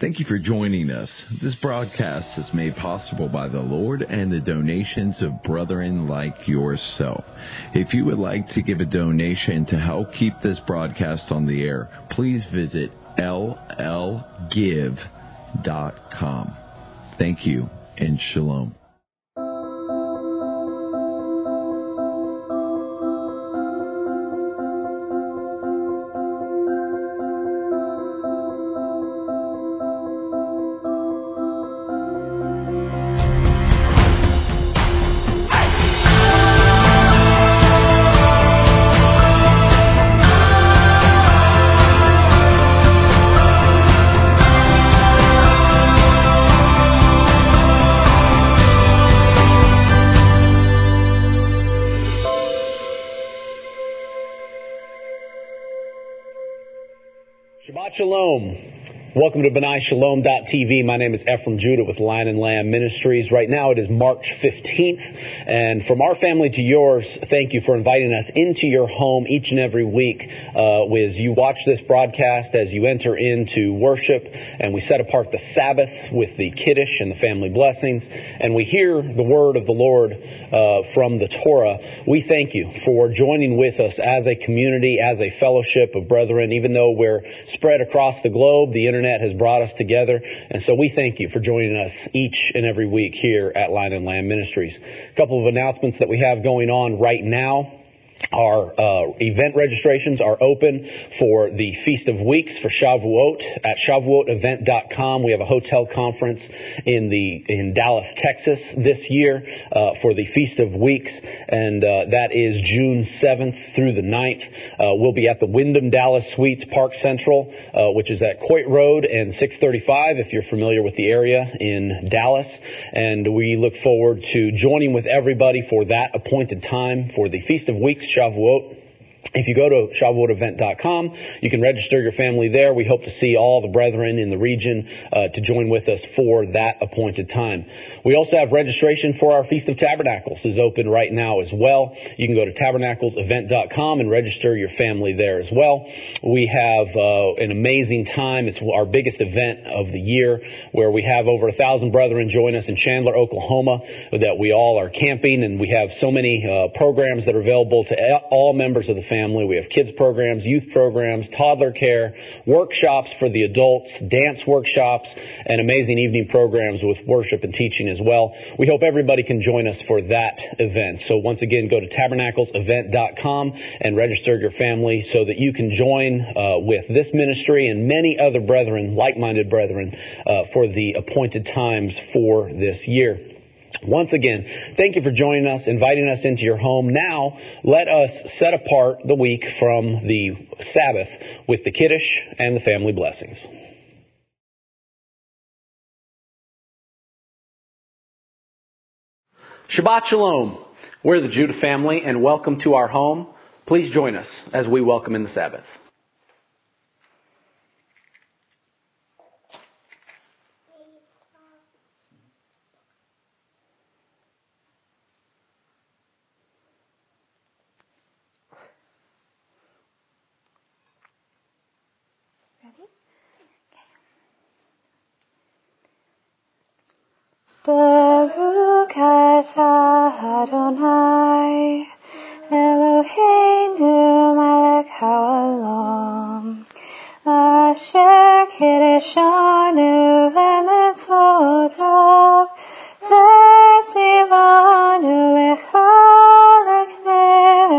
Thank you for joining us. This broadcast is made possible by the Lord and the donations of brethren like yourself. If you would like to give a donation to help keep this broadcast on the air, please visit llgive.com. Thank you and shalom. Welcome to BenaiShalom.tv. My name is Ephraim Judah with Lion and Lamb Ministries. Right now it is March 15th, and from our family to yours, thank you for inviting us into your home each and every week uh, as you watch this broadcast, as you enter into worship, and we set apart the Sabbath with the Kiddush and the family blessings, and we hear the word of the Lord uh, from the Torah. We thank you for joining with us as a community, as a fellowship of brethren, even though we're spread across the globe, the internet has brought us together. And so we thank you for joining us each and every week here at Lion and Lamb Ministries. A couple of announcements that we have going on right now. Our uh, event registrations are open for the Feast of Weeks for Shavuot at ShavuotEvent.com. We have a hotel conference in the in Dallas, Texas this year uh, for the Feast of Weeks, and uh, that is June 7th through the 9th. Uh, we'll be at the Wyndham Dallas Suites Park Central, uh, which is at Coit Road and 635 if you're familiar with the area in Dallas. And we look forward to joining with everybody for that appointed time for the Feast of Weeks Shavuot. If you go to ShavuotEvent.com, you can register your family there. We hope to see all the brethren in the region uh, to join with us for that appointed time. We also have registration for our Feast of Tabernacles is open right now as well. You can go to TabernaclesEvent.com and register your family there as well. We have uh, an amazing time. It's our biggest event of the year where we have over a thousand brethren join us in Chandler, Oklahoma that we all are camping and we have so many uh, programs that are available to all members of the family. We have kids programs, youth programs, toddler care, workshops for the adults, dance workshops, and amazing evening programs with worship and teaching as well. We hope everybody can join us for that event. So once again, go to tabernaclesevent.com and register your family so that you can join uh, with this ministry and many other brethren, like-minded brethren, uh, for the appointed times for this year. Once again, thank you for joining us, inviting us into your home. Now, let us set apart the week from the Sabbath with the Kiddush and the family blessings. Shabbat Shalom. We're the Judah family and welcome to our home. Please join us as we welcome in the Sabbath. Baruch atah Adonai Eloheinu melech haolam Asher kiddushanu v'mitzvotav v'tzivanu lechalek ner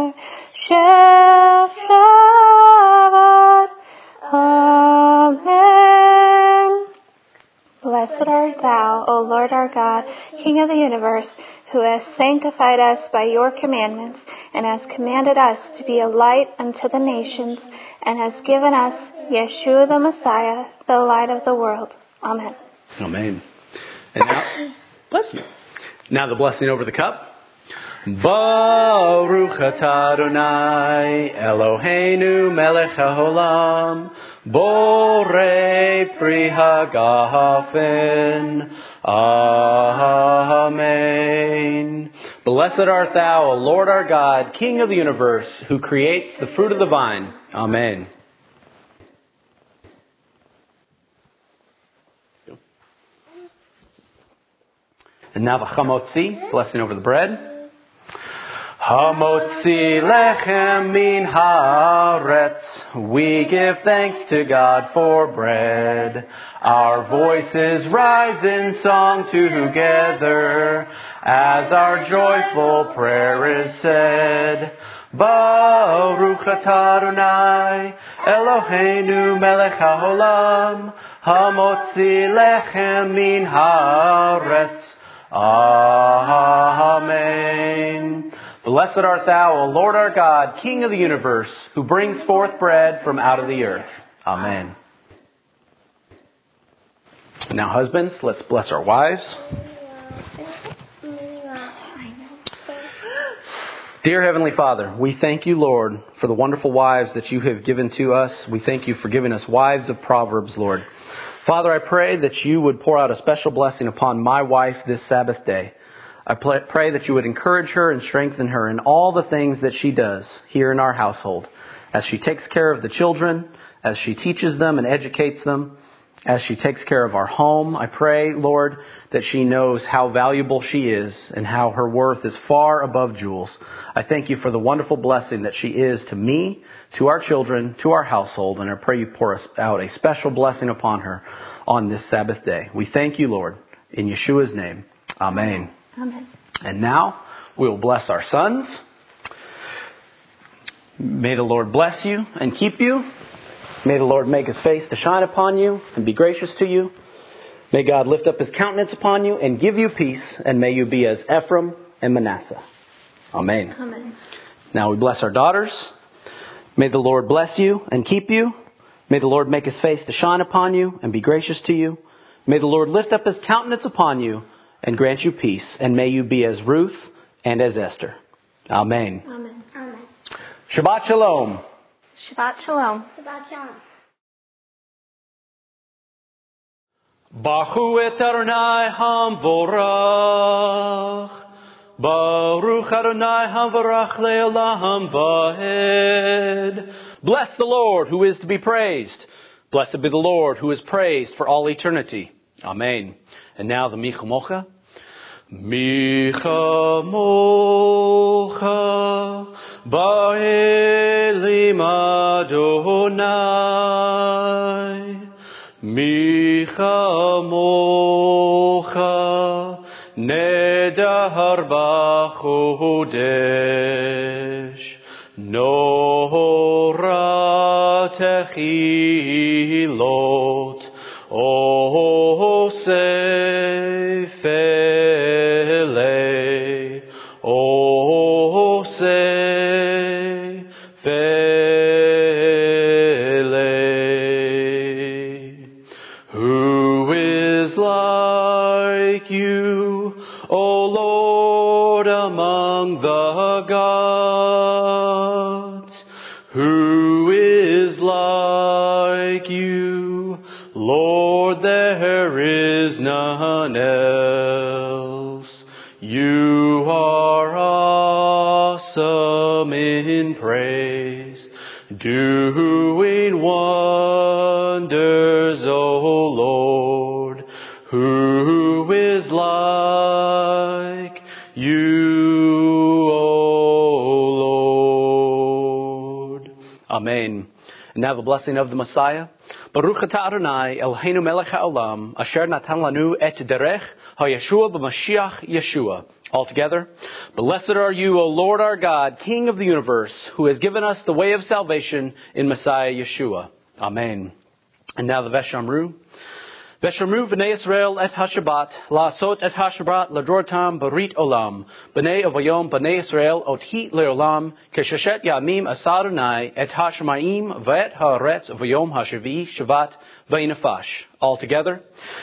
art O Lord our God, King of the universe, who has sanctified us by your commandments, and has commanded us to be a light unto the nations, and has given us Yeshua the Messiah, the light of the world. Amen. Amen. And now, bless you. Now the blessing over the cup. Baruch atah Adonai Eloheinu melech haolam Borei pri hagafen Amen. Blessed art thou, O Lord our God, King of the universe, who creates the fruit of the vine. Amen. And now the chamotzi, blessing over the bread. Hamotzi lechem min haaretz. We give thanks to God for bread. Our voices rise in song together as our joyful prayer is said. Baruch atah Eloheinu melech haolam, hamotzi lechem min haaretz. Ah, amen. Blessed art thou, O Lord our God, King of the universe, who brings forth bread from out of the earth. Amen. Now, husbands, let's bless our wives. Dear Heavenly Father, we thank you, Lord, for the wonderful wives that you have given to us. We thank you for giving us wives of Proverbs, Lord. Father, I pray that you would pour out a special blessing upon my wife this Sabbath day. I pray that you would encourage her and strengthen her in all the things that she does here in our household, as she takes care of the children, as she teaches them and educates them, as she takes care of our home. I pray, Lord, that she knows how valuable she is and how her worth is far above jewels. I thank you for the wonderful blessing that she is to me, to our children, to our household, and I pray you pour us out a special blessing upon her on this Sabbath day. We thank you, Lord, in Yeshua's name. Amen. Amen. And now we will bless our sons. May the Lord bless you and keep you. May the Lord make his face to shine upon you and be gracious to you. May God lift up his countenance upon you and give you peace, and may you be as Ephraim and Manasseh. Amen. Amen. Now we bless our daughters. May the Lord bless you and keep you. May the Lord make his face to shine upon you and be gracious to you. May the Lord lift up his countenance upon you and grant you peace, and may you be as Ruth and as Esther. Amen. Amen. Amen. Shabbat Shalom. Shabbat Shalom. Bachu et Adonai hamvorach. Baruch Adonai hamvorach le'olam vahed. Bless the Lord who is to be praised. Blessed be the Lord who is praised for all eternity. Amen. And now the Micha Mocha. Micha Mocha Ba'elim Adonai. Micha Mocha Nedar B'chodesh. Nora Techilot. Lord, there is none else. You are awesome in praise, doing wonders, O Lord. Who is like you, O Lord? Amen. And now the blessing of the Messiah. Baruch atah Adonai Eloheinu melech haolam asher natan lanu et derech hayeshua b'mashiach Yeshua. Altogether, blessed are you, O Lord our God, King of the universe, who has given us the way of salvation in Messiah Yeshua. Amen. And now the Veshamru. V'nei et hashabat, la'asot et hashabat barit olam, b'nei avayom b'nei leolam, yamim asadonai et v'et haaretz v'yom hashavi v'inafash. Altogether,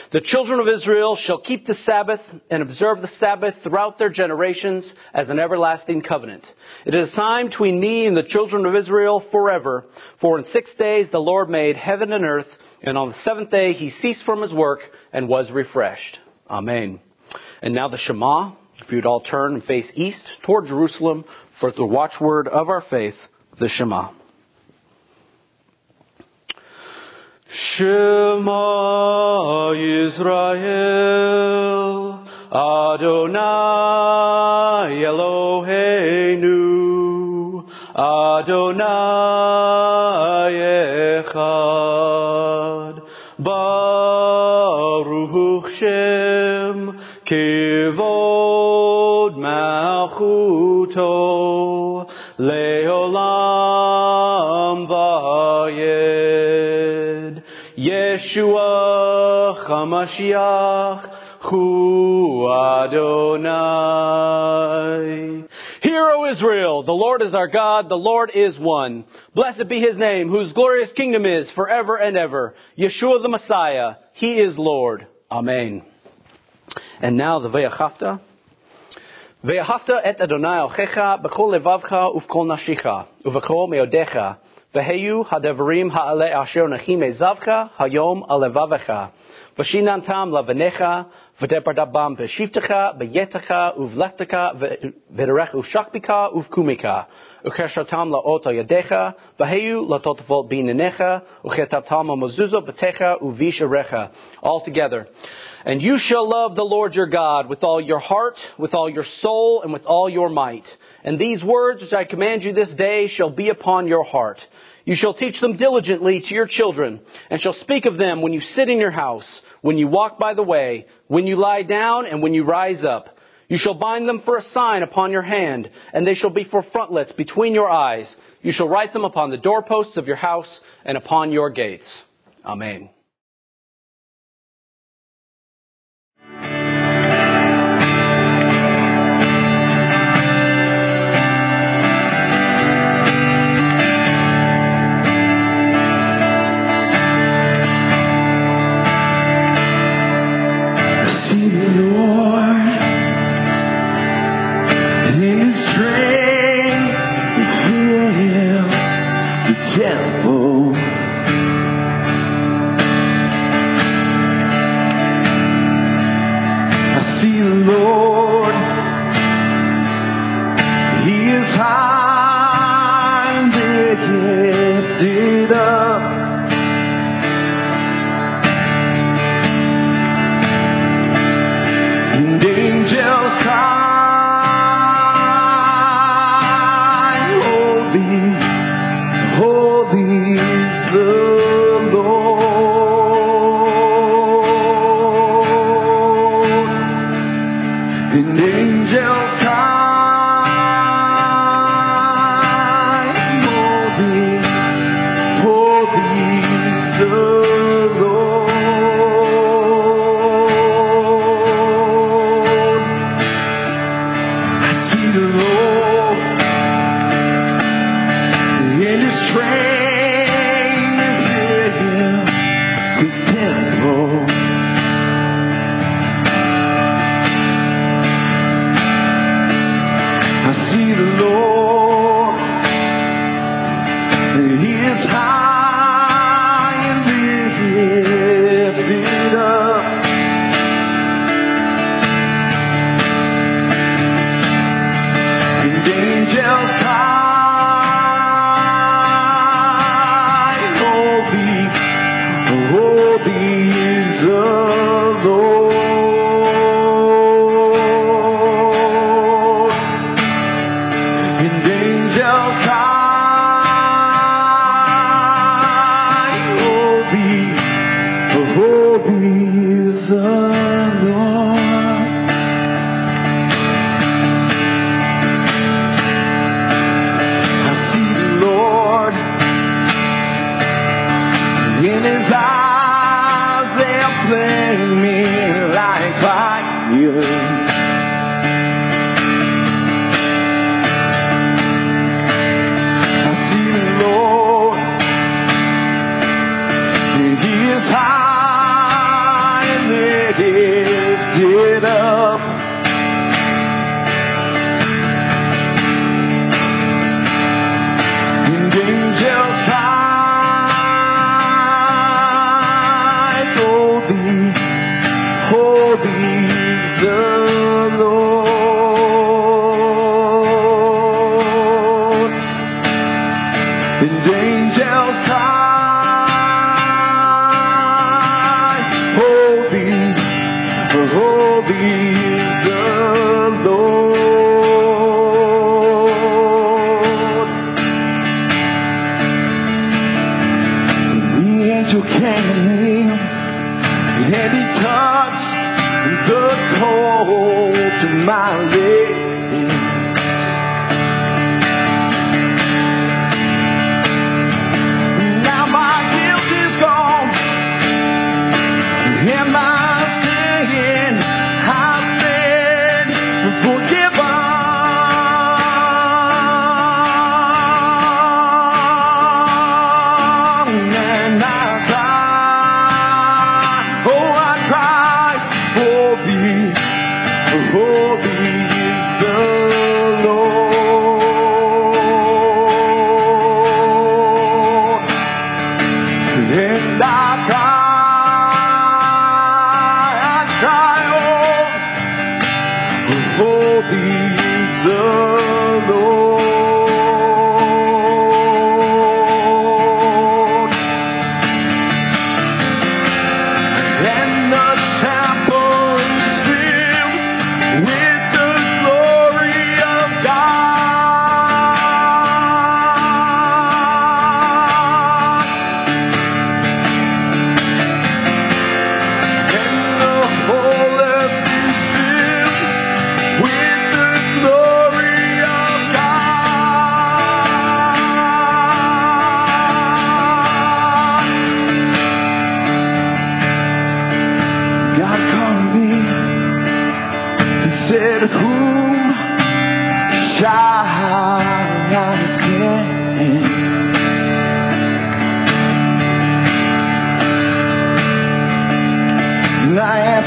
the children of Israel shall keep the Sabbath and observe the Sabbath throughout their generations as an everlasting covenant. It is a sign between me and the children of Israel forever, for in six days the Lord made heaven and earth, and on the seventh day he ceased from his work and was refreshed. Amen. And now the Shema, if you'd all turn and face east toward Jerusalem for the watchword of our faith, the Shema. Shema Yisrael, Adonai Eloheinu, Adonai Echad, Malchuto, Leolam Vayed, Yeshua HaMashiach, Hu Adonai. Hear, O Israel, the Lord is our God, the Lord is one. Blessed be his name, whose glorious kingdom is forever and ever. Yeshua the Messiah, he is Lord. Amen. And now the Ve'achafta. ואהבת את אדוני אלוהיך בכל לבבך ובכל נשיך ובכל מאודיך, והיו הדברים האלה אשר נחים עזבך היום על לבבך, ושיננתם לבניך, ודברת בם בשבתך, ביתך, ובלכתך, ורכושך בך ובקומך. Uvisharecha. All together. And you shall love the Lord your God with all your heart, with all your soul, and with all your might. And these words which I command you this day shall be upon your heart. You shall teach them diligently to your children, and shall speak of them when you sit in your house, when you walk by the way, when you lie down, and when you rise up. You shall bind them for a sign upon your hand, and they shall be for frontlets between your eyes. You shall write them upon the doorposts of your house and upon your gates. Amen.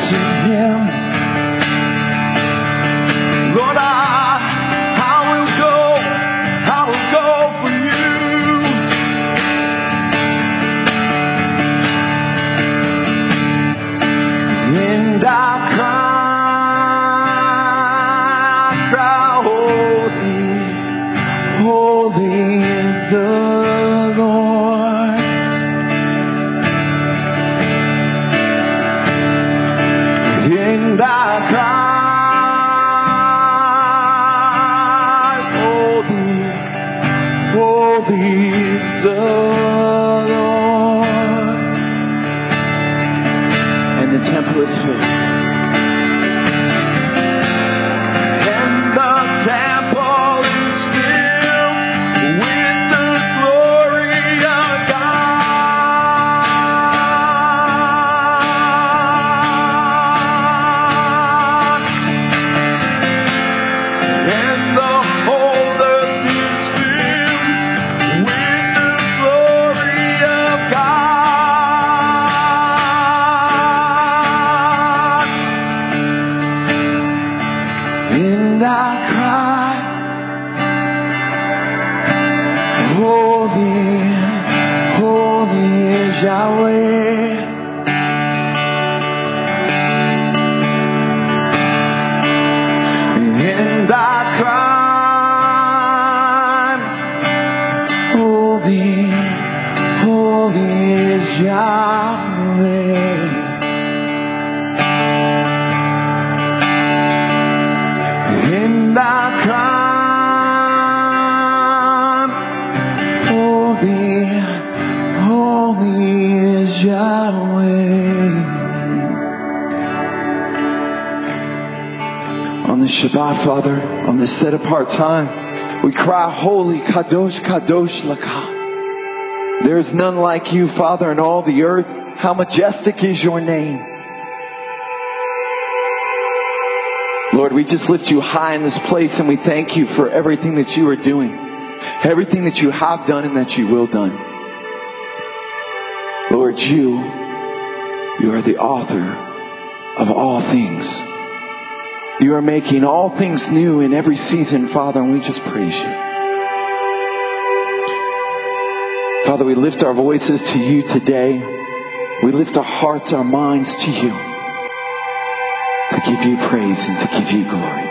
And set apart time, we cry, Holy, Kadosh, Kadosh, Lakah. There is none like you, Father, in all the earth. How majestic is your name. Lord, we just lift you high in this place and we thank you for everything that you are doing, everything that you have done and that you will done. Lord, you, you are the author of all things. You are making all things new in every season, Father, and we just praise you. Father, we lift our voices to you today. We lift our hearts, our minds to you to give you praise and to give you glory.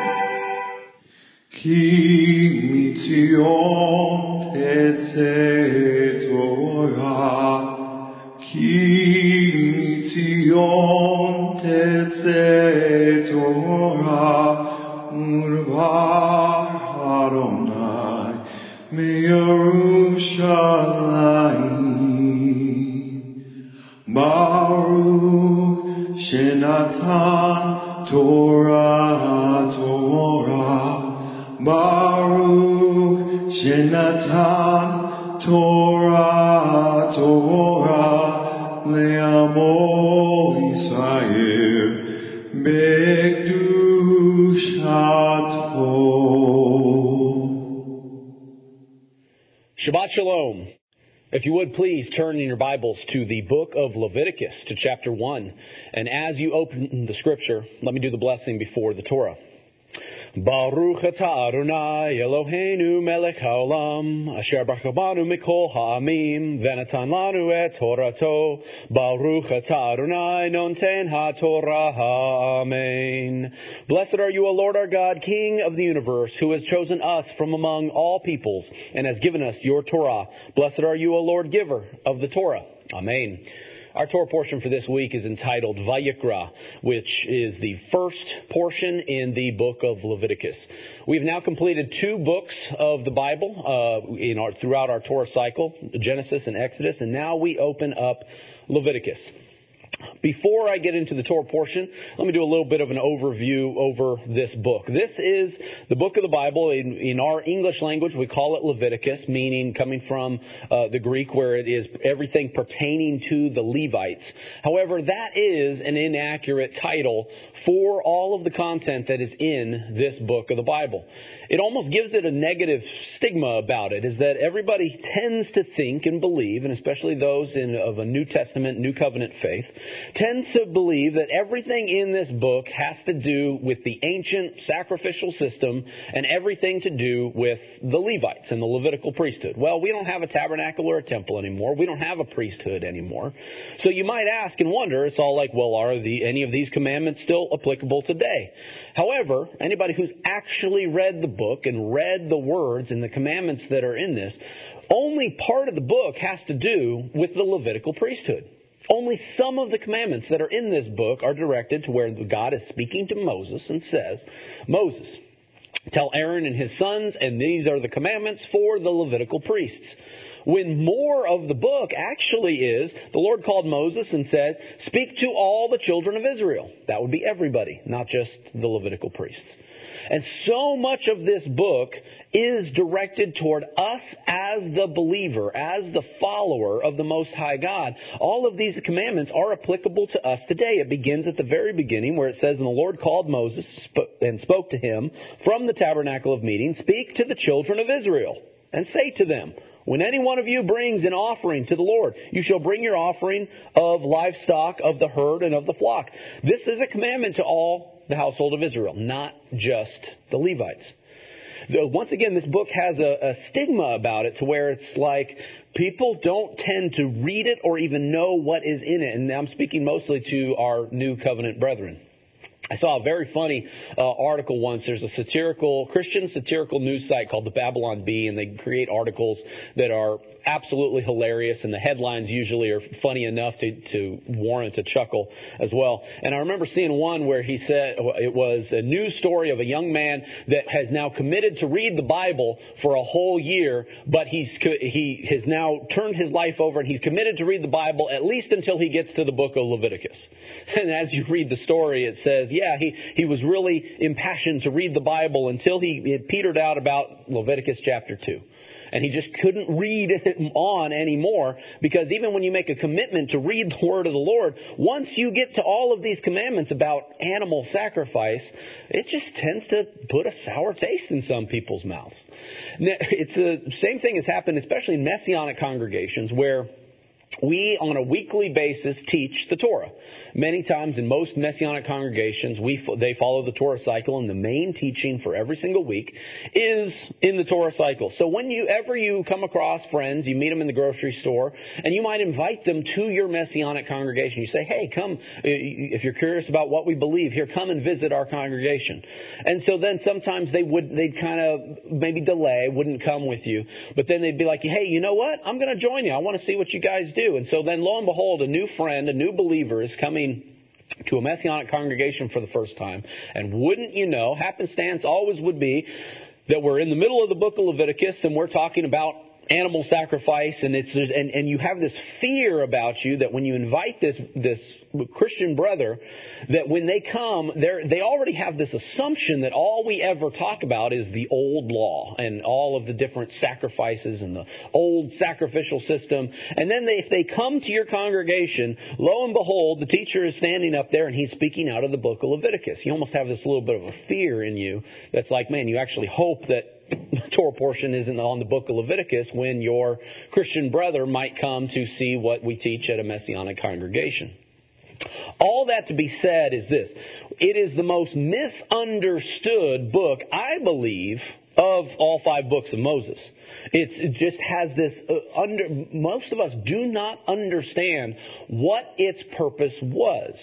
מציון תצא תורה, ולבר אדוני מירושלים. ברוך שנתן תורה תורה ברוך שנתן תורה תורה Shabbat Shalom. If you would please turn in your Bibles to the book of Leviticus to chapter 1. And as you open the scripture, let me do the blessing before the Torah. Baruch atah Adonai Eloheinu melech haolam asher baruch banu mikol ha'amim v'natan lanu et Torato Baruch atah Adonai nonten ha'torah ha'amen Blessed are you, O Lord our God, King of the universe, who has chosen us from among all peoples and has given us your Torah. Blessed are you, O Lord, giver of the Torah. Amen. Our Torah portion for this week is entitled Vayikra, which is the first portion in the book of Leviticus. We've now completed two books of the Bible uh, our, throughout our Torah cycle, Genesis and Exodus, and now we open up Leviticus. Before I get into the Torah portion, let me do a little bit of an overview over this book. This is the book of the Bible. In, in our English language, we call it Leviticus, meaning coming from uh, the Greek where it is everything pertaining to the Levites. However, that is an inaccurate title for all of the content that is in this book of the Bible it almost gives it a negative stigma about it, is that everybody tends to think and believe, and especially those in, of a New Testament, New Covenant faith, tends to believe that everything in this book has to do with the ancient sacrificial system and everything to do with the Levites and the Levitical priesthood. Well, we don't have a tabernacle or a temple anymore. We don't have a priesthood anymore. So you might ask and wonder, it's all like, well, are the, any of these commandments still applicable today? However, anybody who's actually read the book and read the words and the commandments that are in this, only part of the book has to do with the Levitical priesthood. Only some of the commandments that are in this book are directed to where God is speaking to Moses and says, Moses, tell Aaron and his sons, and these are the commandments for the Levitical priests when more of the book actually is the Lord called Moses and says, Speak to all the children of Israel. That would be everybody, not just the Levitical priests. And so much of this book is directed toward us as the believer, as the follower of the Most High God. All of these commandments are applicable to us today. It begins at the very beginning where it says, And the Lord called Moses and spoke to him from the tabernacle of meeting, Speak to the children of Israel and say to them, when any one of you brings an offering to the Lord, you shall bring your offering of livestock, of the herd, and of the flock. This is a commandment to all the household of Israel, not just the Levites. Once again, this book has a, a stigma about it to where it's like people don't tend to read it or even know what is in it. And I'm speaking mostly to our new covenant brethren. I saw a very funny uh, article once. There's a satirical, Christian satirical news site called the Babylon Bee, and they create articles that are absolutely hilarious, and the headlines usually are funny enough to, to warrant a chuckle as well. And I remember seeing one where he said it was a news story of a young man that has now committed to read the Bible for a whole year, but he's he has now turned his life over and he's committed to read the Bible at least until he gets to the book of Leviticus. And as you read the story, it says, yeah, he, he was really impassioned to read the Bible until he petered out about Leviticus chapter 2 and he just couldn't read on anymore because even when you make a commitment to read the word of the Lord, once you get to all of these commandments about animal sacrifice, it just tends to put a sour taste in some people's mouths. It's the same thing has happened, especially in messianic congregations where we, on a weekly basis, teach the Torah. Many times in most Messianic congregations, we, they follow the Torah cycle, and the main teaching for every single week is in the Torah cycle. So when you come across friends, you meet them in the grocery store, and you might invite them to your Messianic congregation. You say, hey, come, uh, if you're curious about what we believe, here, come and visit our congregation. And so then sometimes they would, they'd kind of maybe delay, wouldn't come with you, but then they'd be like, hey, you know what? I'm going to join you. I want to see what you guys do. And so then lo and behold, a new friend, a new believer is coming to a Messianic congregation for the first time. And wouldn't you know, happenstance always would be that we're in the middle of the book of Leviticus and we're talking about animal sacrifice and it's and, and you have this fear about you that when you invite this this Christian brother that when they come they they already have this assumption that all we ever talk about is the old law and all of the different sacrifices and the old sacrificial system. And then they, if they come to your congregation lo and behold the teacher is standing up there and he's speaking out of the book of Leviticus. You almost have this little bit of a fear in you that's like man you actually hope that Torah portion isn't on the book of Leviticus when your Christian brother might come to see what we teach at a Messianic congregation. All that to be said is this. It is the most misunderstood book, I believe, of all five books of Moses. It's, it just has this uh, under, most of us do not understand what its purpose was.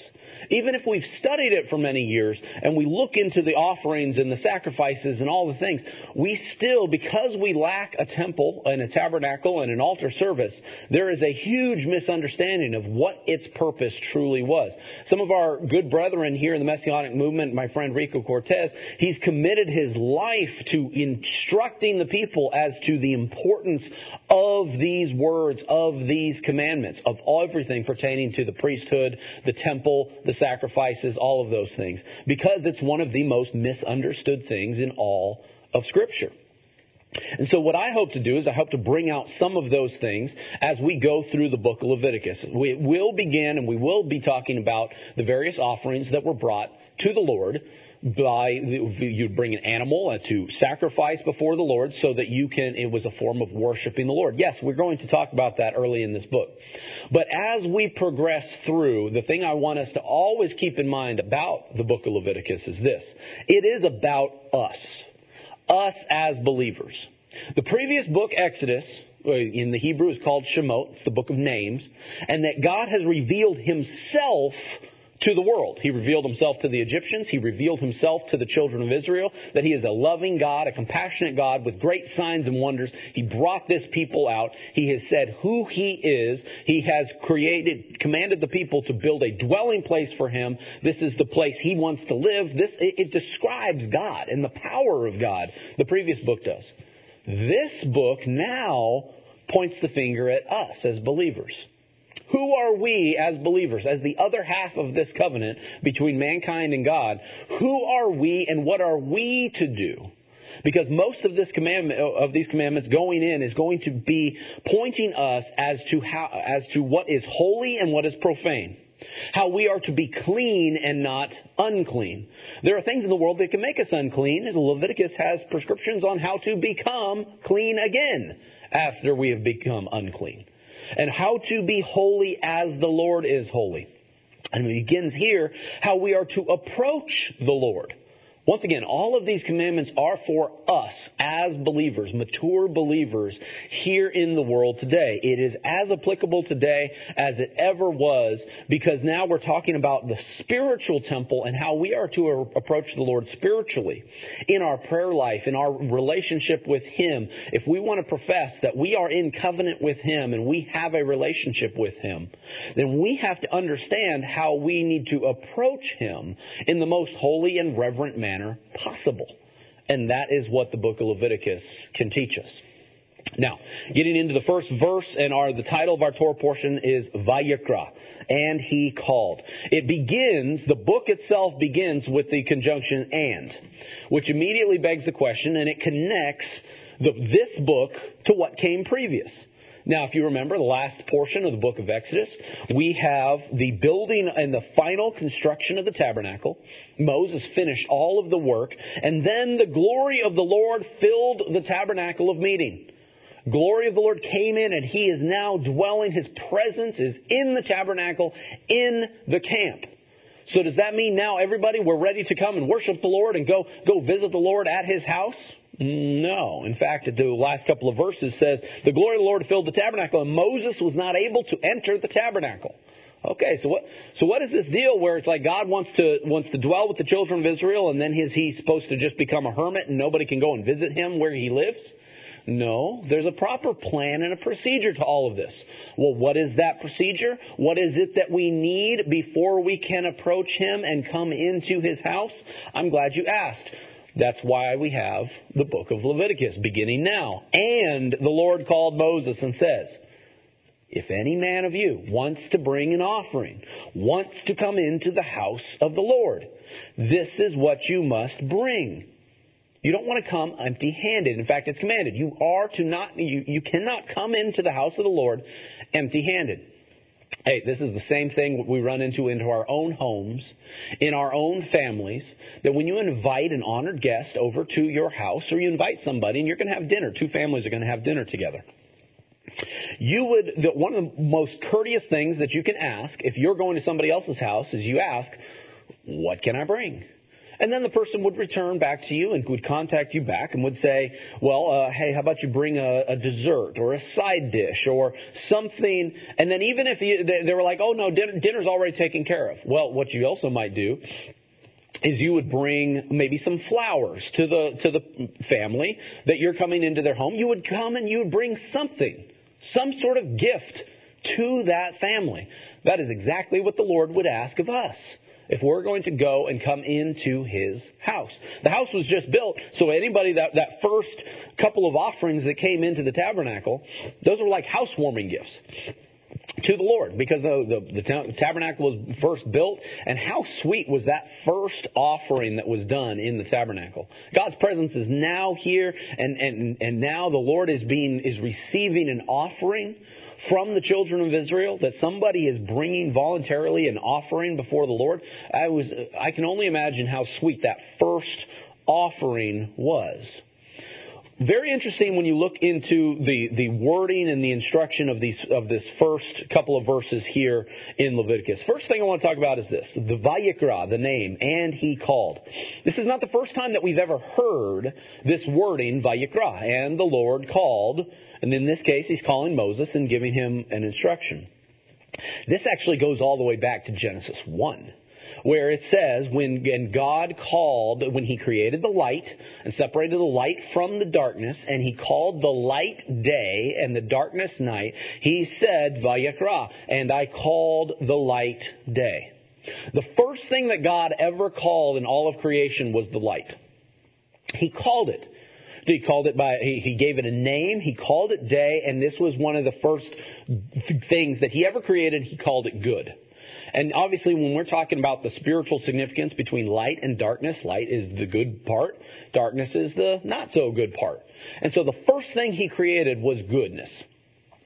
Even if we've studied it for many years and we look into the offerings and the sacrifices and all the things, we still, because we lack a temple and a tabernacle and an altar service, there is a huge misunderstanding of what its purpose truly was. Some of our good brethren here in the Messianic movement, my friend Rico Cortes, he's committed his life to instructing the people as to the importance of these words, of these commandments, of everything pertaining to the priesthood, the temple, the sacrifices, all of those things, because it's one of the most misunderstood things in all of Scripture. And so what I hope to do is I hope to bring out some of those things as we go through the book of Leviticus. We will begin and we will be talking about the various offerings that were brought to the Lord by you bring an animal uh, to sacrifice before the Lord so that you can it was a form of worshiping the Lord. Yes, we're going to talk about that early in this book. But as we progress through, the thing I want us to always keep in mind about the book of Leviticus is this. It is about us. Us as believers. The previous book, Exodus, uh, in the Hebrew is called Shemot. It's the book of names. And that God has revealed himself to the world. He revealed himself to the Egyptians. He revealed himself to the children of Israel that he is a loving God, a compassionate God with great signs and wonders. He brought this people out. He has said who he is. He has created, commanded the people to build a dwelling place for him. This is the place he wants to live. This, it, it describes God and the power of God. The previous book does. This book now points the finger at us as believers. Who are we as believers, as the other half of this covenant between mankind and God? Who are we and what are we to do? Because most of this commandment of these commandments going in is going to be pointing us as to how as to what is holy and what is profane. How we are to be clean and not unclean. There are things in the world that can make us unclean, and Leviticus has prescriptions on how to become clean again after we have become unclean and how to be holy as the Lord is holy. And it begins here how we are to approach the Lord. Once again, all of these commandments are for us as believers, mature believers here in the world today. It is as applicable today as it ever was because now we're talking about the spiritual temple and how we are to approach the Lord spiritually in our prayer life, in our relationship with Him. If we want to profess that we are in covenant with Him and we have a relationship with Him, then we have to understand how we need to approach Him in the most holy and reverent manner manner possible. And that is what the book of Leviticus can teach us. Now, getting into the first verse and our, the title of our Torah portion is Vayikra, and he called. It begins, the book itself begins with the conjunction and, which immediately begs the question and it connects the, this book to what came previous. Now, if you remember the last portion of the book of Exodus, we have the building and the final construction of the tabernacle. Moses finished all of the work, and then the glory of the Lord filled the tabernacle of meeting. Glory of the Lord came in, and he is now dwelling. His presence is in the tabernacle, in the camp. So does that mean now everybody we're ready to come and worship the Lord and go go visit the Lord at his house? No. In fact, the last couple of verses says, the glory of the Lord filled the tabernacle and Moses was not able to enter the tabernacle. Okay, so what, so what is this deal where it's like God wants to, wants to dwell with the children of Israel and then is he supposed to just become a hermit and nobody can go and visit him where he lives? No, there's a proper plan and a procedure to all of this. Well, what is that procedure? What is it that we need before we can approach him and come into his house? I'm glad you asked. That's why we have the book of Leviticus beginning now. And the Lord called Moses and says, if any man of you wants to bring an offering, wants to come into the house of the Lord, this is what you must bring. You don't want to come empty handed. In fact, it's commanded. You are to not, you, you cannot come into the house of the Lord empty handed. Hey, this is the same thing we run into into our own homes, in our own families, that when you invite an honored guest over to your house, or you invite somebody and you're going to have dinner, two families are going to have dinner together. You would, the, one of the most courteous things that you can ask if you're going to somebody else's house is you ask, what can I bring? And then the person would return back to you and would contact you back and would say, well, uh, hey, how about you bring a, a, dessert or a side dish or something? And then even if you, they, they were like, oh no, dinner, dinner's already taken care of. Well, what you also might do is you would bring maybe some flowers to the to the family that you're coming into their home. You would come and you would bring something some sort of gift to that family. That is exactly what the Lord would ask of us if we're going to go and come into his house. The house was just built, so anybody that, that first couple of offerings that came into the tabernacle, those were like housewarming gifts to the Lord because the, the, the, tabernacle was first built and how sweet was that first offering that was done in the tabernacle god's presence is now here and, and, and now the lord is being is receiving an offering from the children of israel that somebody is bringing voluntarily an offering before the lord i was i can only imagine how sweet that first offering was very interesting when you look into the, the wording and the instruction of these of this first couple of verses here in Leviticus. First thing I want to talk about is this: the Vayikra, the name, and he called. This is not the first time that we've ever heard this wording, Vayikra, and the Lord called. And in this case, he's calling Moses and giving him an instruction. This actually goes all the way back to Genesis 1 where it says, when God called, when he created the light and separated the light from the darkness, and he called the light day and the darkness night, he said, Vayikra, and I called the light day. The first thing that God ever called in all of creation was the light. He called it. He called it by, he, he gave it a name, he called it day, and this was one of the first things that he ever created, he called it good. And obviously, when we're talking about the spiritual significance between light and darkness, light is the good part, darkness is the not so good part. And so the first thing he created was goodness.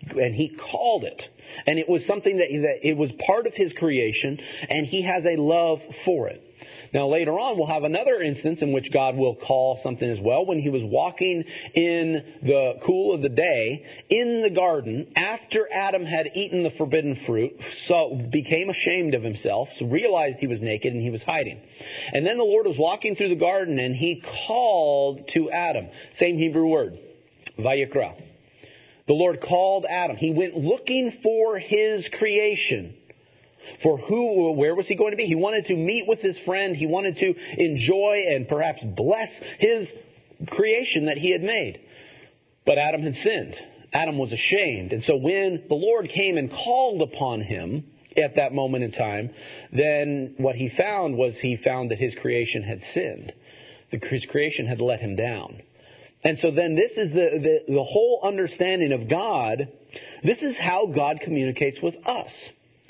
And he called it. And it was something that, that it was part of his creation, and he has a love for it. Now later on, we'll have another instance in which God will call something as well. When he was walking in the cool of the day in the garden after Adam had eaten the forbidden fruit, so became ashamed of himself, so realized he was naked and he was hiding. And then the Lord was walking through the garden and he called to Adam. Same Hebrew word. Vayikra. The Lord called Adam. He went looking for his creation. For who, where was he going to be? He wanted to meet with his friend. He wanted to enjoy and perhaps bless his creation that he had made. But Adam had sinned. Adam was ashamed. And so when the Lord came and called upon him at that moment in time, then what he found was he found that his creation had sinned. His creation had let him down. And so then this is the, the, the whole understanding of God. This is how God communicates with us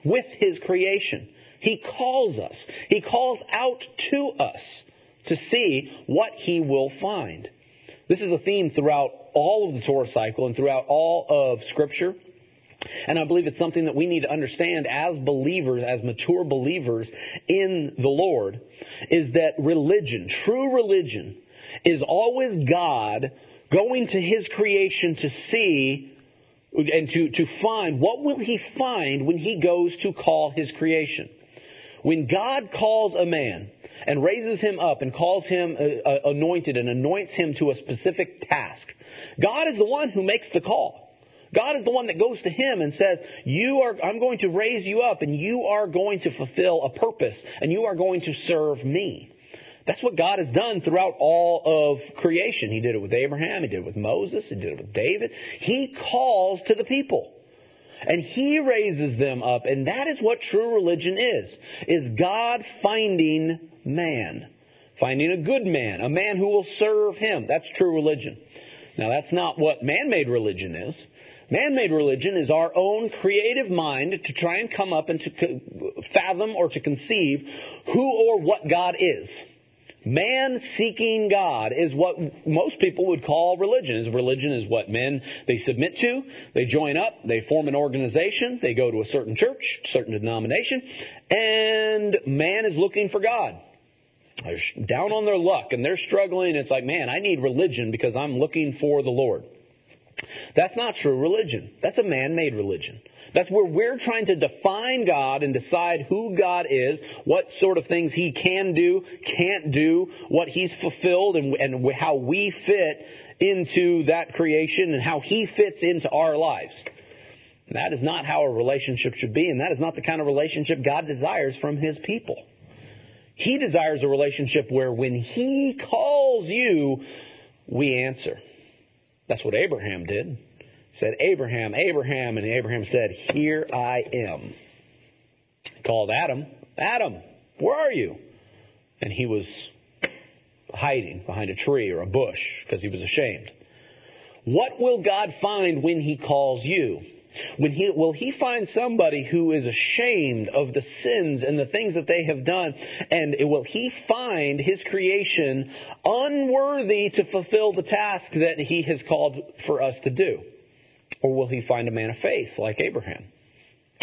with His creation. He calls us. He calls out to us to see what He will find. This is a theme throughout all of the Torah cycle and throughout all of Scripture. And I believe it's something that we need to understand as believers, as mature believers in the Lord, is that religion, true religion, is always God going to His creation to see and to, to find what will he find when he goes to call his creation. When God calls a man and raises him up and calls him uh, uh, anointed and anoints him to a specific task, God is the one who makes the call. God is the one that goes to him and says, "You are I'm going to raise you up and you are going to fulfill a purpose and you are going to serve me." That's what God has done throughout all of creation. He did it with Abraham, He did it with Moses, He did it with David. He calls to the people. And He raises them up. And that is what true religion is. Is God finding man. finding a good man, a man who will serve him. That's true religion. Now, that's not what man made religion is. Man made religion is our own creative mind to try and come up and to fathom or to conceive who or what God is. Man seeking God is what most people would call religion. Religion is what men they submit to, they join up, they form an organization, they go to a certain church, certain denomination, and man is looking for God. They're down on their luck and they're struggling. It's like, man, I need religion because I'm looking for the Lord. That's not true religion. That's a man-made religion. That's where we're trying to define God and decide who God is, what sort of things He can do, can't do, what He's fulfilled, and, and how we fit into that creation and how He fits into our lives. That is not how a relationship should be, and that is not the kind of relationship God desires from His people. He desires a relationship where when He calls you, we answer. That's what Abraham did said, Abraham, Abraham, and Abraham said, Here I am. He called Adam, Adam, where are you? And he was hiding behind a tree or a bush because he was ashamed. What will God find when he calls you? When he, will he find somebody who is ashamed of the sins and the things that they have done? And will he find his creation unworthy to fulfill the task that he has called for us to do? Or will he find a man of faith like Abraham?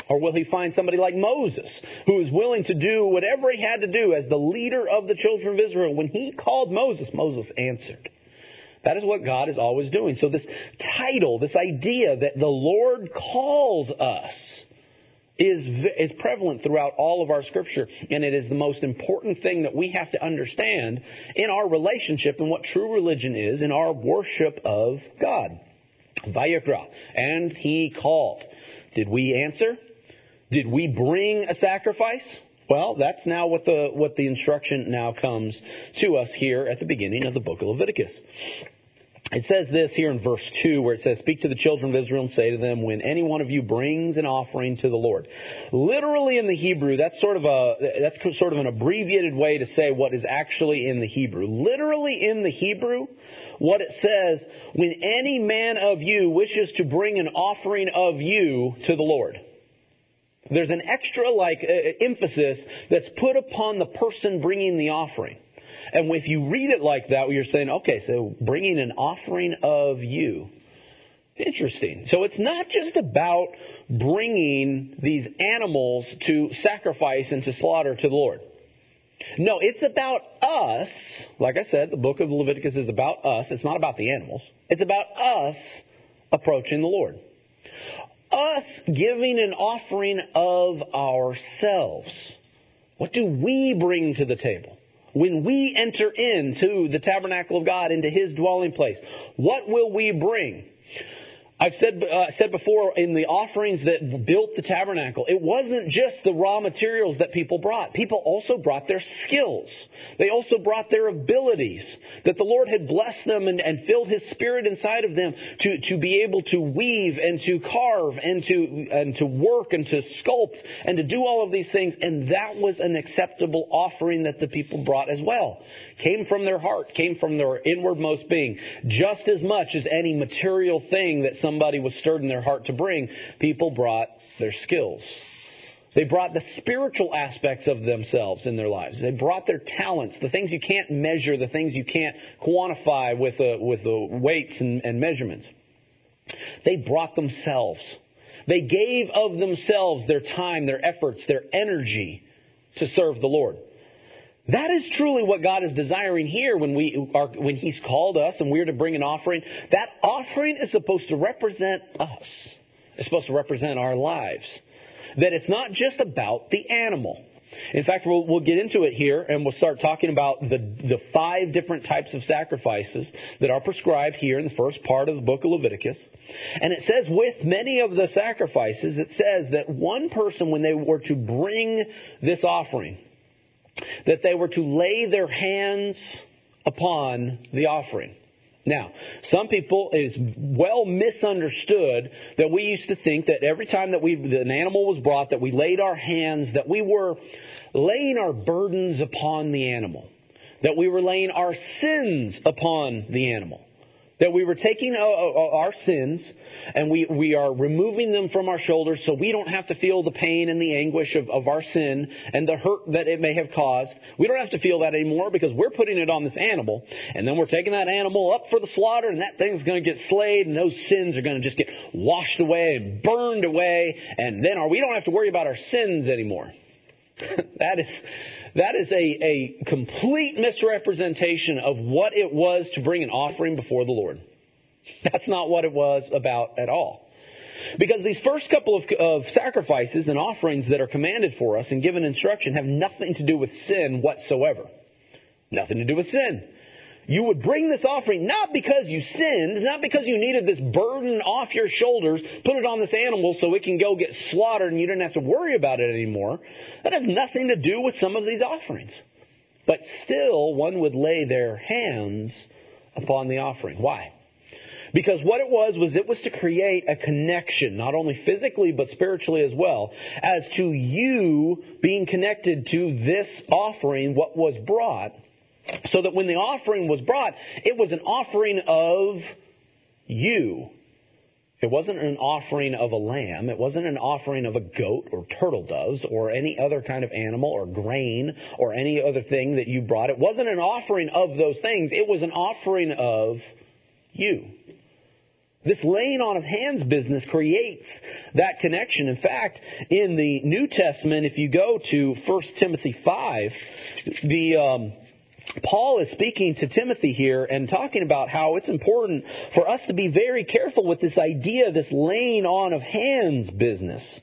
Or will he find somebody like Moses, who is willing to do whatever he had to do as the leader of the children of Israel? When he called Moses, Moses answered. That is what God is always doing. So this title, this idea that the Lord calls us, is, is prevalent throughout all of our scripture, and it is the most important thing that we have to understand in our relationship and what true religion is in our worship of God. Vayikra. And he called. Did we answer? Did we bring a sacrifice? Well, that's now what the, what the instruction now comes to us here at the beginning of the book of Leviticus. It says this here in verse 2 where it says, Speak to the children of Israel and say to them, when any one of you brings an offering to the Lord. Literally in the Hebrew, that's sort of a, that's sort of an abbreviated way to say what is actually in the Hebrew. Literally in the Hebrew, what it says, when any man of you wishes to bring an offering of you to the Lord. There's an extra like uh, emphasis that's put upon the person bringing the offering. And if you read it like that, you're saying, okay, so bringing an offering of you. Interesting. So it's not just about bringing these animals to sacrifice and to slaughter to the Lord. No, it's about us. Like I said, the book of Leviticus is about us. It's not about the animals. It's about us approaching the Lord. Us giving an offering of ourselves. What do we bring to the table? When we enter into the tabernacle of God, into His dwelling place, what will we bring? I've said uh, said before in the offerings that built the tabernacle, it wasn't just the raw materials that people brought. People also brought their skills. They also brought their abilities. That the Lord had blessed them and, and filled His Spirit inside of them to, to be able to weave and to carve and to and to work and to sculpt and to do all of these things. And that was an acceptable offering that the people brought as well. Came from their heart, came from their inwardmost being, just as much as any material thing that somebody was stirred in their heart to bring, people brought their skills. They brought the spiritual aspects of themselves in their lives. They brought their talents, the things you can't measure, the things you can't quantify with the, with the weights and, and measurements. They brought themselves. They gave of themselves their time, their efforts, their energy to serve the Lord. That is truly what God is desiring here when we are, when He's called us and we're to bring an offering. That offering is supposed to represent us. It's supposed to represent our lives. That it's not just about the animal. In fact, we'll, we'll get into it here and we'll start talking about the, the five different types of sacrifices that are prescribed here in the first part of the book of Leviticus. And it says with many of the sacrifices, it says that one person, when they were to bring this offering, that they were to lay their hands upon the offering. Now, some people, it's well misunderstood that we used to think that every time that we, an animal was brought, that we laid our hands, that we were laying our burdens upon the animal. that we were laying our sins upon the animal. That we were taking our sins and we, we are removing them from our shoulders so we don't have to feel the pain and the anguish of, of our sin and the hurt that it may have caused. We don't have to feel that anymore because we're putting it on this animal. And then we're taking that animal up for the slaughter and that thing's going to get slayed and those sins are going to just get washed away and burned away. And then our, we don't have to worry about our sins anymore. that is, that is a, a complete misrepresentation of what it was to bring an offering before the Lord. That's not what it was about at all. Because these first couple of, of, sacrifices and offerings that are commanded for us and given instruction have nothing to do with sin whatsoever. Nothing to do with sin. You would bring this offering not because you sinned, not because you needed this burden off your shoulders, put it on this animal so it can go get slaughtered and you didn't have to worry about it anymore. That has nothing to do with some of these offerings. But still, one would lay their hands upon the offering. Why? Because what it was was it was to create a connection, not only physically but spiritually as well, as to you being connected to this offering, what was brought so that when the offering was brought, it was an offering of you. It wasn't an offering of a lamb. It wasn't an offering of a goat or turtle doves or any other kind of animal or grain or any other thing that you brought. It wasn't an offering of those things. It was an offering of you. This laying on of hands business creates that connection. In fact, in the New Testament, if you go to 1 Timothy 5, the, um, Paul is speaking to Timothy here and talking about how it's important for us to be very careful with this idea, this laying on of hands business.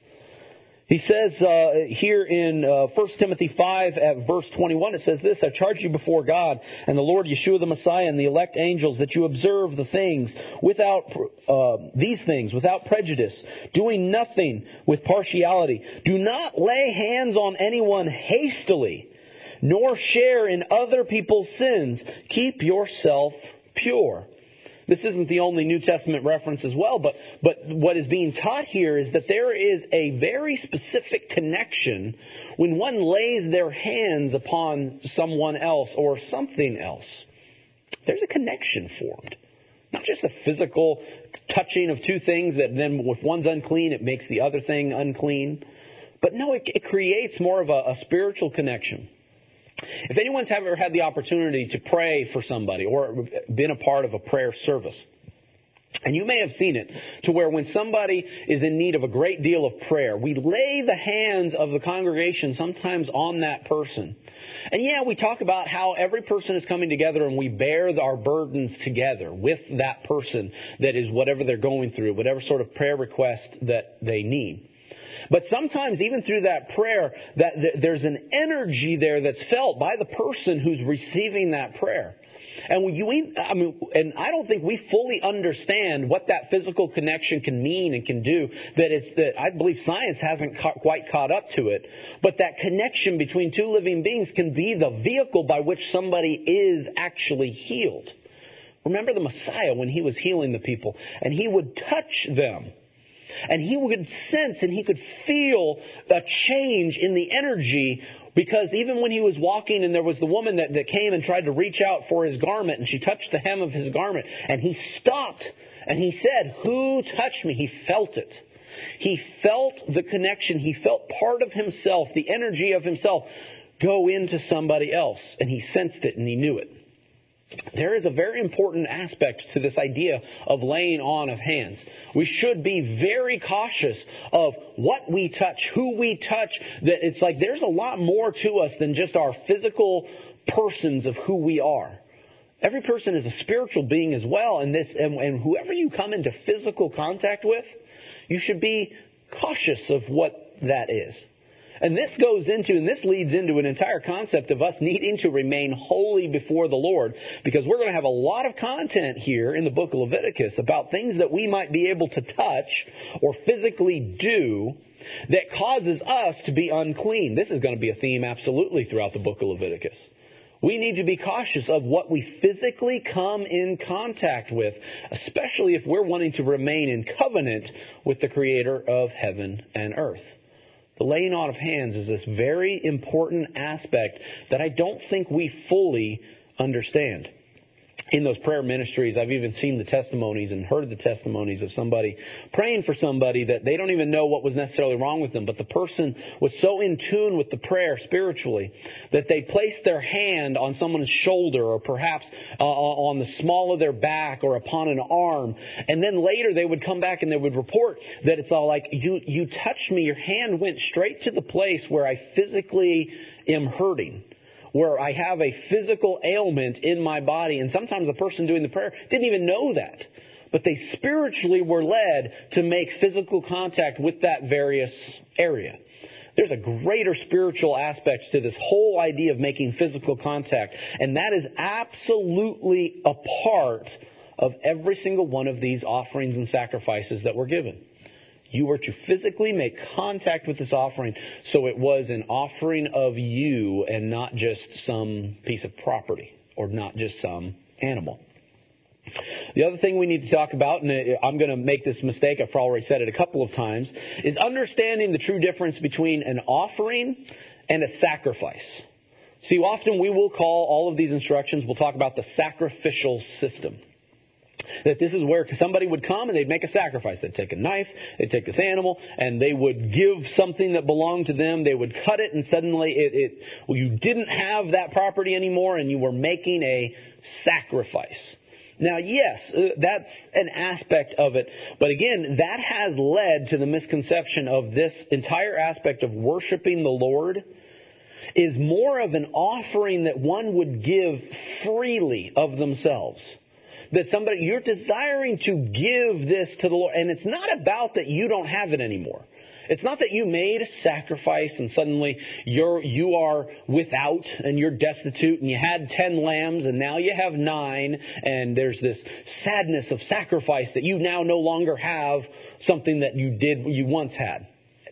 He says uh, here in uh, 1 Timothy 5 at verse 21, it says this, I charge you before God and the Lord Yeshua the Messiah and the elect angels that you observe the things without, uh, these things without prejudice, doing nothing with partiality. Do not lay hands on anyone hastily nor share in other people's sins. Keep yourself pure. This isn't the only New Testament reference as well, but, but what is being taught here is that there is a very specific connection when one lays their hands upon someone else or something else. There's a connection formed. Not just a physical touching of two things that then if one's unclean, it makes the other thing unclean. But no, it, it creates more of a, a spiritual connection. If anyone's ever had the opportunity to pray for somebody or been a part of a prayer service, and you may have seen it to where when somebody is in need of a great deal of prayer, we lay the hands of the congregation sometimes on that person. And yeah, we talk about how every person is coming together and we bear our burdens together with that person that is whatever they're going through, whatever sort of prayer request that they need. But sometimes even through that prayer, that there's an energy there that's felt by the person who's receiving that prayer. And you, I mean, and I don't think we fully understand what that physical connection can mean and can do. That it's that I believe science hasn't ca- quite caught up to it. But that connection between two living beings can be the vehicle by which somebody is actually healed. Remember the Messiah when he was healing the people, and he would touch them. And he could sense and he could feel the change in the energy because even when he was walking and there was the woman that, that came and tried to reach out for his garment and she touched the hem of his garment and he stopped and he said, Who touched me? He felt it. He felt the connection. He felt part of himself, the energy of himself go into somebody else and he sensed it and he knew it there is a very important aspect to this idea of laying on of hands. We should be very cautious of what we touch, who we touch, that it's like there's a lot more to us than just our physical persons of who we are. Every person is a spiritual being as well, and this and, and whoever you come into physical contact with, you should be cautious of what that is. And this goes into, and this leads into an entire concept of us needing to remain holy before the Lord, because we're going to have a lot of content here in the book of Leviticus about things that we might be able to touch or physically do that causes us to be unclean. This is going to be a theme absolutely throughout the book of Leviticus. We need to be cautious of what we physically come in contact with, especially if we're wanting to remain in covenant with the Creator of heaven and earth. The laying on of hands is this very important aspect that I don't think we fully understand in those prayer ministries, I've even seen the testimonies and heard the testimonies of somebody praying for somebody that they don't even know what was necessarily wrong with them, but the person was so in tune with the prayer spiritually that they placed their hand on someone's shoulder or perhaps uh, on the small of their back or upon an arm, and then later they would come back and they would report that it's all like you you touched me, your hand went straight to the place where I physically am hurting where I have a physical ailment in my body. And sometimes the person doing the prayer didn't even know that. But they spiritually were led to make physical contact with that various area. There's a greater spiritual aspect to this whole idea of making physical contact. And that is absolutely a part of every single one of these offerings and sacrifices that were given. You were to physically make contact with this offering, so it was an offering of you and not just some piece of property or not just some animal. The other thing we need to talk about, and I'm going to make this mistake, I've already said it a couple of times, is understanding the true difference between an offering and a sacrifice. See, often we will call all of these instructions, we'll talk about the sacrificial system. That this is where somebody would come and they'd make a sacrifice. They'd take a knife, they'd take this animal, and they would give something that belonged to them. They would cut it, and suddenly it, it well, you didn't have that property anymore, and you were making a sacrifice. Now, yes, uh, that's an aspect of it, but again, that has led to the misconception of this entire aspect of worshiping the Lord is more of an offering that one would give freely of themselves that somebody, you're desiring to give this to the Lord. And it's not about that you don't have it anymore. It's not that you made a sacrifice and suddenly you're, you are without and you're destitute and you had ten lambs and now you have nine and there's this sadness of sacrifice that you now no longer have something that you did, you once had.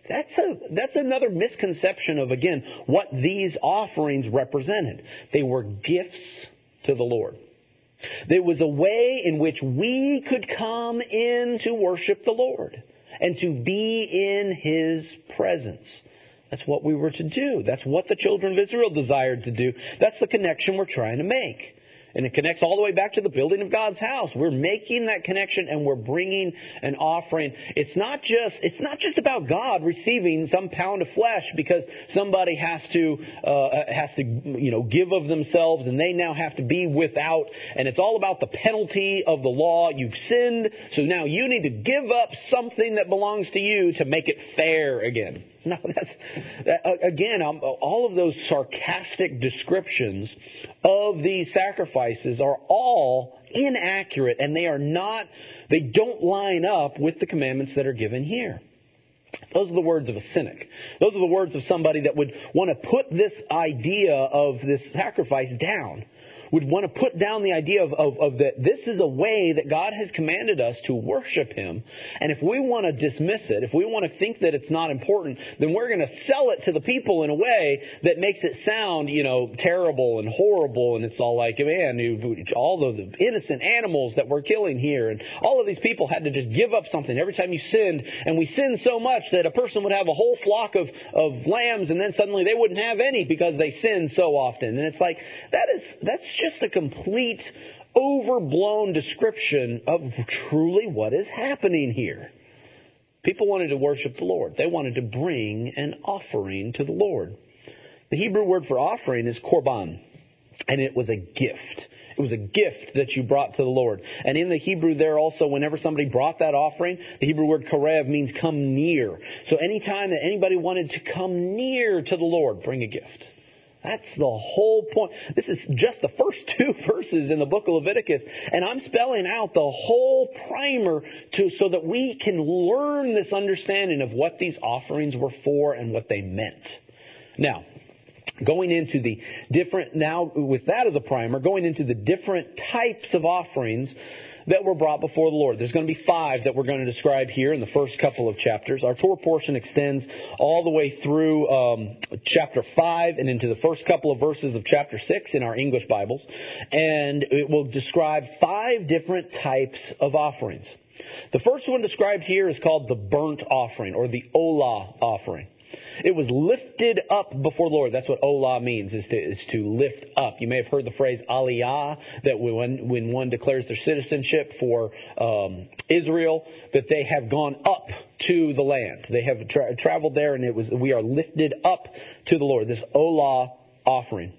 That's a, that's another misconception of again, what these offerings represented. They were gifts to the Lord. There was a way in which we could come in to worship the Lord and to be in His presence. That's what we were to do. That's what the children of Israel desired to do. That's the connection we're trying to make. And it connects all the way back to the building of God's house. We're making that connection and we're bringing an offering. It's not just, it's not just about God receiving some pound of flesh because somebody has to, uh, has to, you know, give of themselves and they now have to be without. And it's all about the penalty of the law. You've sinned, so now you need to give up something that belongs to you to make it fair again. No, that's, that, again, all of those sarcastic descriptions of these sacrifices are all inaccurate and they are not, they don't line up with the commandments that are given here. Those are the words of a cynic. Those are the words of somebody that would want to put this idea of this sacrifice down would want to put down the idea of, of, of that this is a way that God has commanded us to worship Him. And if we want to dismiss it, if we want to think that it's not important, then we're going to sell it to the people in a way that makes it sound, you know, terrible and horrible. And it's all like, man, all of the innocent animals that we're killing here. And all of these people had to just give up something every time you sinned. And we sinned so much that a person would have a whole flock of, of lambs and then suddenly they wouldn't have any because they sinned so often. And it's like, that is, that's just a complete overblown description of truly what is happening here. People wanted to worship the Lord. They wanted to bring an offering to the Lord. The Hebrew word for offering is korban, and it was a gift. It was a gift that you brought to the Lord. And in the Hebrew there also, whenever somebody brought that offering, the Hebrew word karev means come near. So anytime that anybody wanted to come near to the Lord, bring a gift. That's the whole point. This is just the first two verses in the book of Leviticus, and I'm spelling out the whole primer to, so that we can learn this understanding of what these offerings were for and what they meant. Now, going into the different, now with that as a primer, going into the different types of offerings that were brought before the Lord. There's going to be five that we're going to describe here in the first couple of chapters. Our Torah portion extends all the way through um, chapter 5 and into the first couple of verses of chapter 6 in our English Bibles. And it will describe five different types of offerings. The first one described here is called the burnt offering or the Olah offering. It was lifted up before the Lord. That's what Olah means, is to, is to lift up. You may have heard the phrase aliyah, that when, when one declares their citizenship for um, Israel, that they have gone up to the land. They have tra- traveled there, and it was we are lifted up to the Lord. This Olah offering.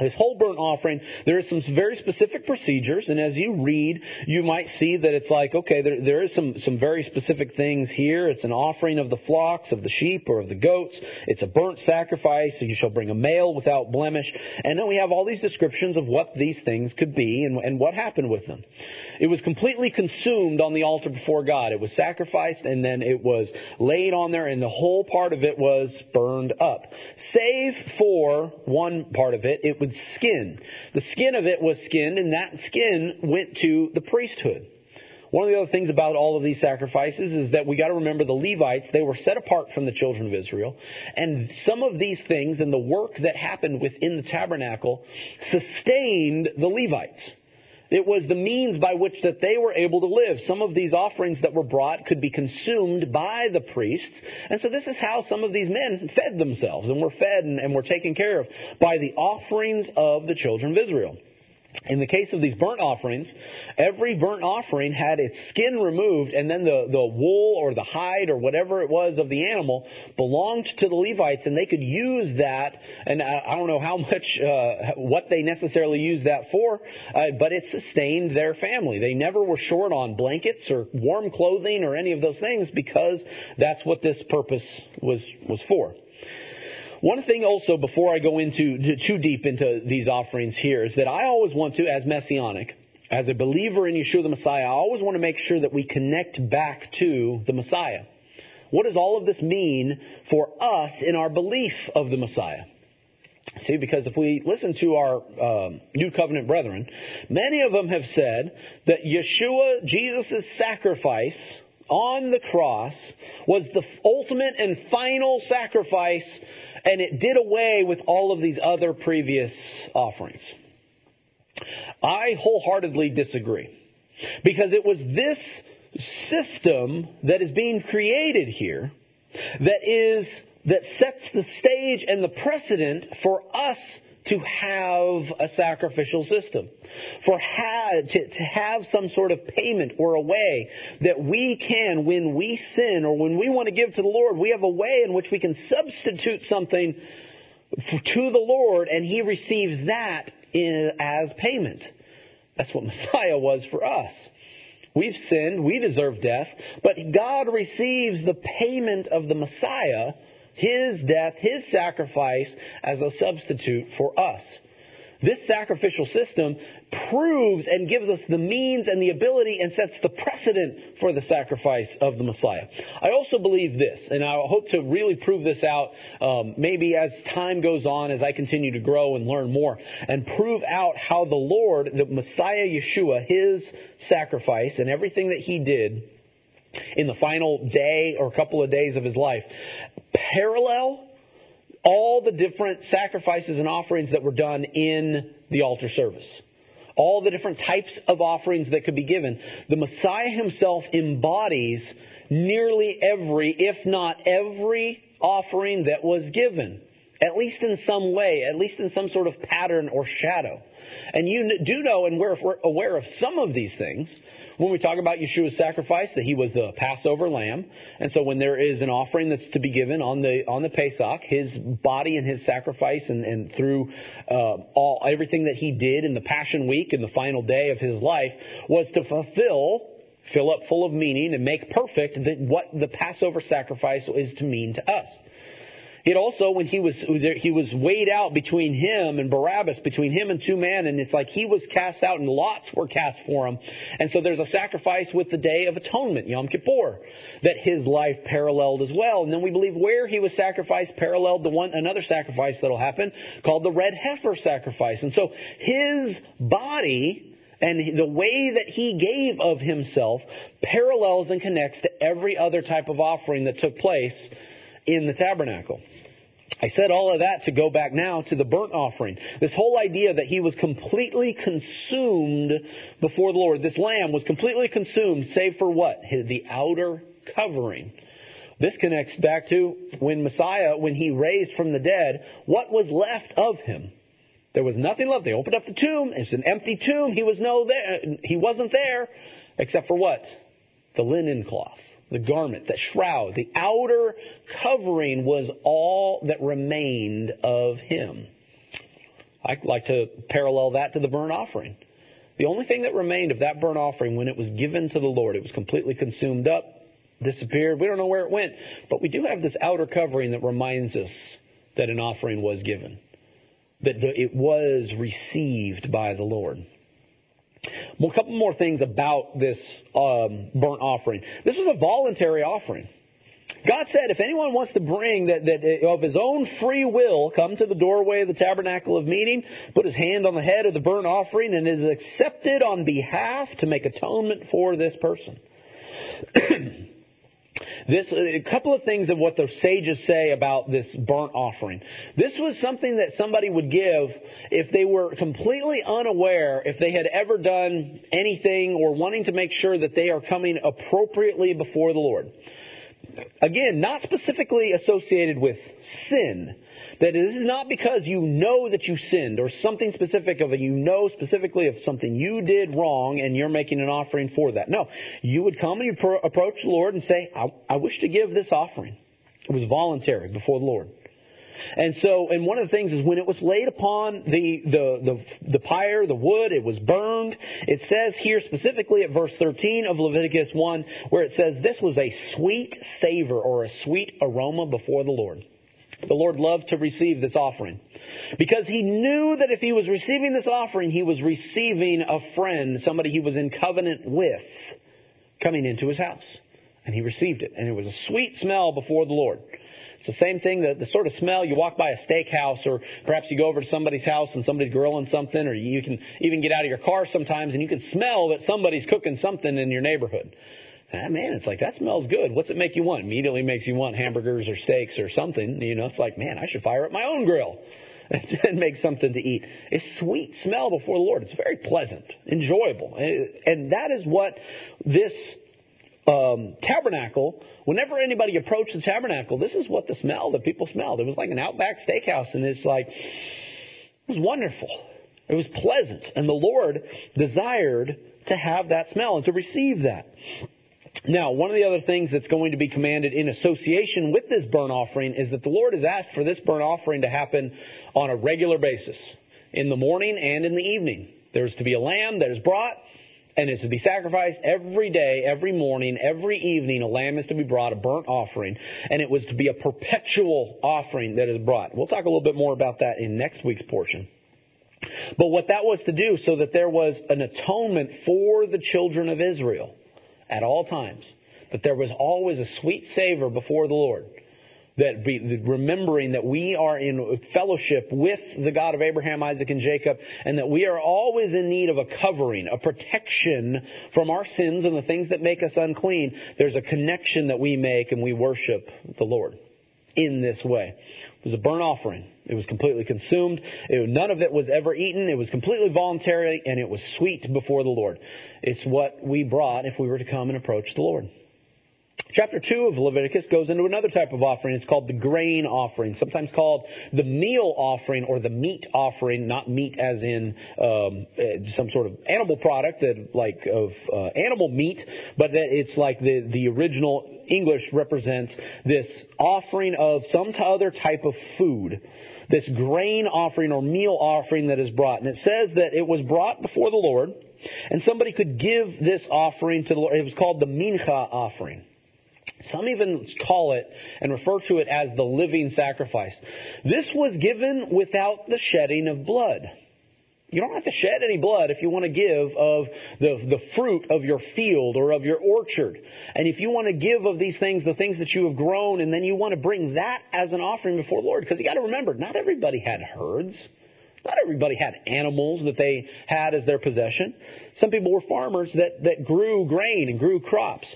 This whole burnt offering, there are some very specific procedures, and as you read, you might see that it's like, okay, there, there is some, some very specific things here. It's an offering of the flocks, of the sheep, or of the goats. It's a burnt sacrifice, you shall bring a male without blemish. And then we have all these descriptions of what these things could be and, and what happened with them. It was completely consumed on the altar before God. It was sacrificed and then it was laid on there and the whole part of it was burned up. Save for one part of it, it was skin. The skin of it was skinned and that skin went to the priesthood. One of the other things about all of these sacrifices is that we got to remember the Levites, they were set apart from the children of Israel. And some of these things and the work that happened within the tabernacle sustained the Levites. It was the means by which that they were able to live. Some of these offerings that were brought could be consumed by the priests. And so this is how some of these men fed themselves and were fed and, and were taken care of by the offerings of the children of Israel. In the case of these burnt offerings, every burnt offering had its skin removed, and then the, the wool or the hide or whatever it was of the animal belonged to the Levites, and they could use that. And I, I don't know how much, uh, what they necessarily used that for, uh, but it sustained their family. They never were short on blankets or warm clothing or any of those things because that's what this purpose was was for. One thing also before I go into too deep into these offerings here is that I always want to, as messianic, as a believer in Yeshua the Messiah, I always want to make sure that we connect back to the Messiah. What does all of this mean for us in our belief of the Messiah? See, because if we listen to our um, New Covenant brethren, many of them have said that Yeshua, Jesus' sacrifice on the cross, was the ultimate and final sacrifice and it did away with all of these other previous offerings. I wholeheartedly disagree. Because it was this system that is being created here that is, that sets the stage and the precedent for us to have a sacrificial system, for ha- to, to have some sort of payment or a way that we can, when we sin or when we want to give to the Lord, we have a way in which we can substitute something to the Lord and He receives that in, as payment. That's what Messiah was for us. We've sinned, we deserve death, but God receives the payment of the Messiah his death, His sacrifice as a substitute for us. This sacrificial system proves and gives us the means and the ability and sets the precedent for the sacrifice of the Messiah. I also believe this, and I hope to really prove this out um, maybe as time goes on, as I continue to grow and learn more, and prove out how the Lord, the Messiah Yeshua, His sacrifice and everything that He did in the final day or couple of days of His life parallel all the different sacrifices and offerings that were done in the altar service. All the different types of offerings that could be given. The Messiah himself embodies nearly every, if not every, offering that was given. At least in some way, at least in some sort of pattern or shadow. And you do know, and we're aware of some of these things, when we talk about Yeshua's sacrifice, that he was the Passover lamb, and so when there is an offering that's to be given on the on the Pesach, his body and his sacrifice, and, and through uh, all everything that he did in the Passion Week and the final day of his life was to fulfill fill up full of meaning and make perfect what the Passover sacrifice is to mean to us. It also, when he was, he was weighed out between him and Barabbas, between him and two men, and it's like he was cast out and lots were cast for him. And so there's a sacrifice with the Day of Atonement, Yom Kippur, that his life paralleled as well. And then we believe where he was sacrificed paralleled the one, another sacrifice that'll happen called the red heifer sacrifice. And so his body and the way that he gave of himself parallels and connects to every other type of offering that took place in the tabernacle. I said all of that to go back now to the burnt offering. This whole idea that he was completely consumed before the Lord. This lamb was completely consumed, save for what? The outer covering. This connects back to when Messiah, when he raised from the dead, what was left of him? There was nothing left. They opened up the tomb. It's an empty tomb. He was no there. He wasn't there, except for what? The linen cloth, the garment, the shroud, the outer covering was all that remained of him. I like to parallel that to the burnt offering. The only thing that remained of that burnt offering when it was given to the Lord, it was completely consumed up, disappeared. We don't know where it went, but we do have this outer covering that reminds us that an offering was given that it was received by the Lord. Well, a couple more things about this um, burnt offering. This was a voluntary offering. God said, if anyone wants to bring that, that of his own free will, come to the doorway of the tabernacle of meeting, put his hand on the head of the burnt offering, and is accepted on behalf to make atonement for this person. This, a couple of things of what the sages say about this burnt offering. This was something that somebody would give if they were completely unaware if they had ever done anything or wanting to make sure that they are coming appropriately before the Lord. Again, not specifically associated with sin, that this is not because you know that you sinned or something specific of it. You know specifically of something you did wrong and you're making an offering for that. No. You would come and you pro- approach the Lord and say, I, I wish to give this offering. It was voluntary before the Lord. And so, and one of the things is when it was laid upon the, the, the, the pyre, the wood, it was burned. It says here specifically at verse 13 of Leviticus 1 where it says this was a sweet savor or a sweet aroma before the Lord. The Lord loved to receive this offering. Because he knew that if he was receiving this offering, he was receiving a friend, somebody he was in covenant with, coming into his house. And he received it. And it was a sweet smell before the Lord. It's the same thing, the, the sort of smell you walk by a steakhouse or perhaps you go over to somebody's house and somebody's grilling something or you can even get out of your car sometimes and you can smell that somebody's cooking something in your neighborhood. Ah, man, it's like that smells good. What's it make you want? Immediately makes you want hamburgers or steaks or something. You know, it's like, man, I should fire up my own grill and make something to eat. It's sweet smell before the Lord. It's very pleasant, enjoyable, and that is what this um, tabernacle. Whenever anybody approached the tabernacle, this is what the smell that people smelled. It was like an Outback Steakhouse, and it's like it was wonderful. It was pleasant, and the Lord desired to have that smell and to receive that. Now, one of the other things that's going to be commanded in association with this burnt offering is that the Lord has asked for this burnt offering to happen on a regular basis, in the morning and in the evening. There's to be a lamb that is brought, and it's to be sacrificed every day, every morning, every evening. A lamb is to be brought, a burnt offering, and it was to be a perpetual offering that is brought. We'll talk a little bit more about that in next week's portion. But what that was to do so that there was an atonement for the children of Israel at all times. That there was always a sweet savor before the Lord. That be, remembering that we are in fellowship with the God of Abraham, Isaac, and Jacob, and that we are always in need of a covering, a protection from our sins and the things that make us unclean. There's a connection that we make and we worship the Lord in this way. It was a burnt offering. It was completely consumed. It, none of it was ever eaten. It was completely voluntary and it was sweet before the Lord. It's what we brought if we were to come and approach the Lord. Chapter 2 of Leviticus goes into another type of offering. It's called the grain offering, sometimes called the meal offering or the meat offering, not meat as in um, eh, some sort of animal product that like of uh, animal meat, but that it's like the, the original English represents this offering of some other type of food this grain offering or meal offering that is brought. And it says that it was brought before the Lord, and somebody could give this offering to the Lord. It was called the mincha offering. Some even call it and refer to it as the living sacrifice. This was given without the shedding of blood. You don't have to shed any blood if you want to give of the, the fruit of your field or of your orchard. And if you want to give of these things, the things that you have grown, and then you want to bring that as an offering before the Lord. Because you got to remember, not everybody had herds. Not everybody had animals that they had as their possession. Some people were farmers that, that grew grain and grew crops.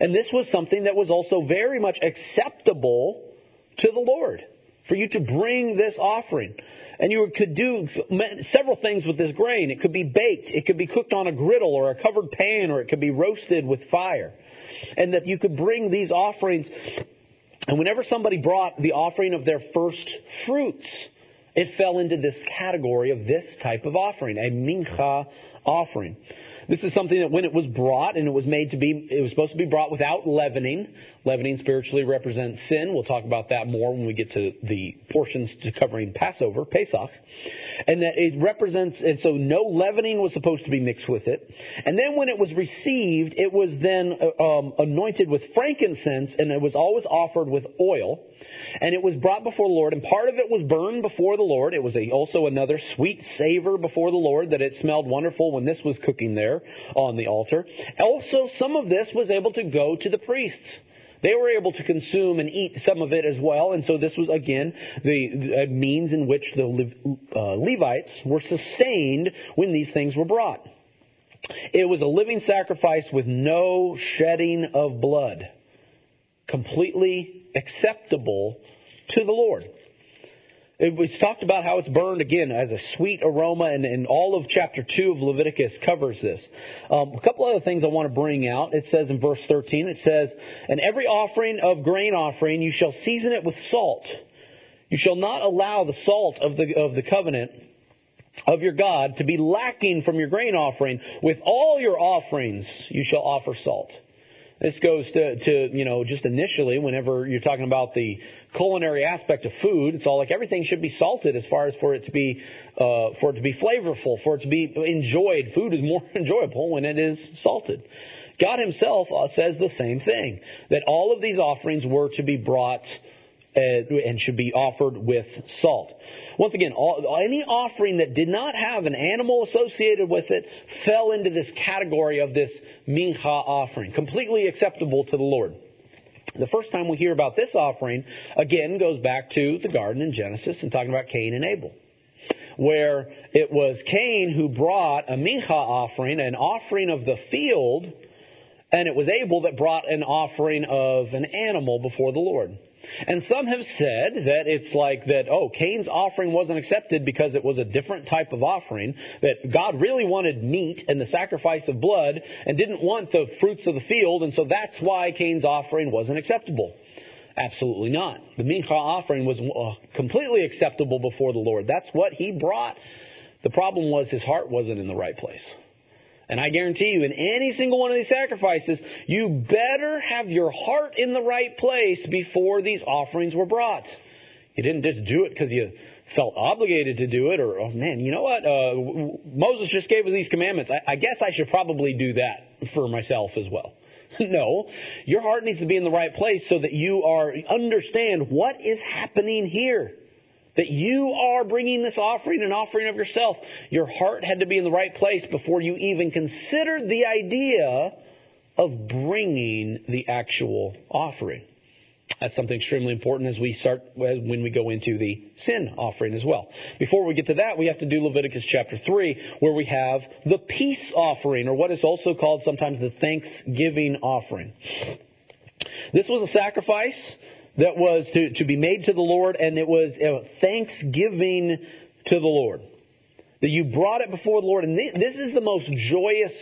And this was something that was also very much acceptable to the Lord. For you to bring this offering. And you could do several things with this grain. It could be baked. It could be cooked on a griddle or a covered pan or it could be roasted with fire. and that you could bring these offerings. And whenever somebody brought the offering of their first fruits, it fell into this category of this type of offering, a mincha offering. This is something that when it was brought and it was made to be, it was supposed to be brought without leavening. Leavening spiritually represents sin. We'll talk about that more when we get to the portions to covering Passover, Pesach. And that it represents, and so no leavening was supposed to be mixed with it. And then when it was received, it was then uh, um, anointed with frankincense and it was always offered with oil and it was brought before the Lord, and part of it was burned before the Lord. It was a, also another sweet savor before the Lord that it smelled wonderful when this was cooking there on the altar. Also, some of this was able to go to the priests. They were able to consume and eat some of it as well, and so this was again the, the means in which the uh, Levites were sustained when these things were brought. It was a living sacrifice with no shedding of blood. Completely acceptable to the Lord. It was talked about how it's burned again as a sweet aroma, and, and all of chapter 2 of Leviticus covers this. Um, a couple other things I want to bring out. It says in verse 13, it says, And every offering of grain offering, you shall season it with salt. You shall not allow the salt of the, of the covenant of your God to be lacking from your grain offering. With all your offerings, you shall offer salt. This goes to, to, you know, just initially, whenever you're talking about the culinary aspect of food, it's all like everything should be salted as far as for it to be, uh, for it to be flavorful, for it to be enjoyed. Food is more enjoyable when it is salted. God Himself uh, says the same thing, that all of these offerings were to be brought uh, and should be offered with salt. Once again, all, any offering that did not have an animal associated with it fell into this category of this mincha offering, completely acceptable to the Lord. The first time we hear about this offering, again, goes back to the garden in Genesis and talking about Cain and Abel. Where it was Cain who brought a mincha offering, an offering of the field, and it was Abel that brought an offering of an animal before the Lord. And some have said that it's like that, oh, Cain's offering wasn't accepted because it was a different type of offering, that God really wanted meat and the sacrifice of blood and didn't want the fruits of the field, and so that's why Cain's offering wasn't acceptable. Absolutely not. The mincha offering was uh, completely acceptable before the Lord. That's what he brought. The problem was his heart wasn't in the right place. And I guarantee you, in any single one of these sacrifices, you better have your heart in the right place before these offerings were brought. You didn't just do it because you felt obligated to do it, or, oh man, you know what? Uh, Moses just gave us these commandments. I, I guess I should probably do that for myself as well. no, your heart needs to be in the right place so that you are understand what is happening here that you are bringing this offering, an offering of yourself. Your heart had to be in the right place before you even considered the idea of bringing the actual offering. That's something extremely important as we start when we go into the sin offering as well. Before we get to that, we have to do Leviticus chapter 3 where we have the peace offering or what is also called sometimes the thanksgiving offering. This was a sacrifice that was to, to be made to the Lord, and it was a thanksgiving to the Lord. That you brought it before the Lord, and this is the most joyous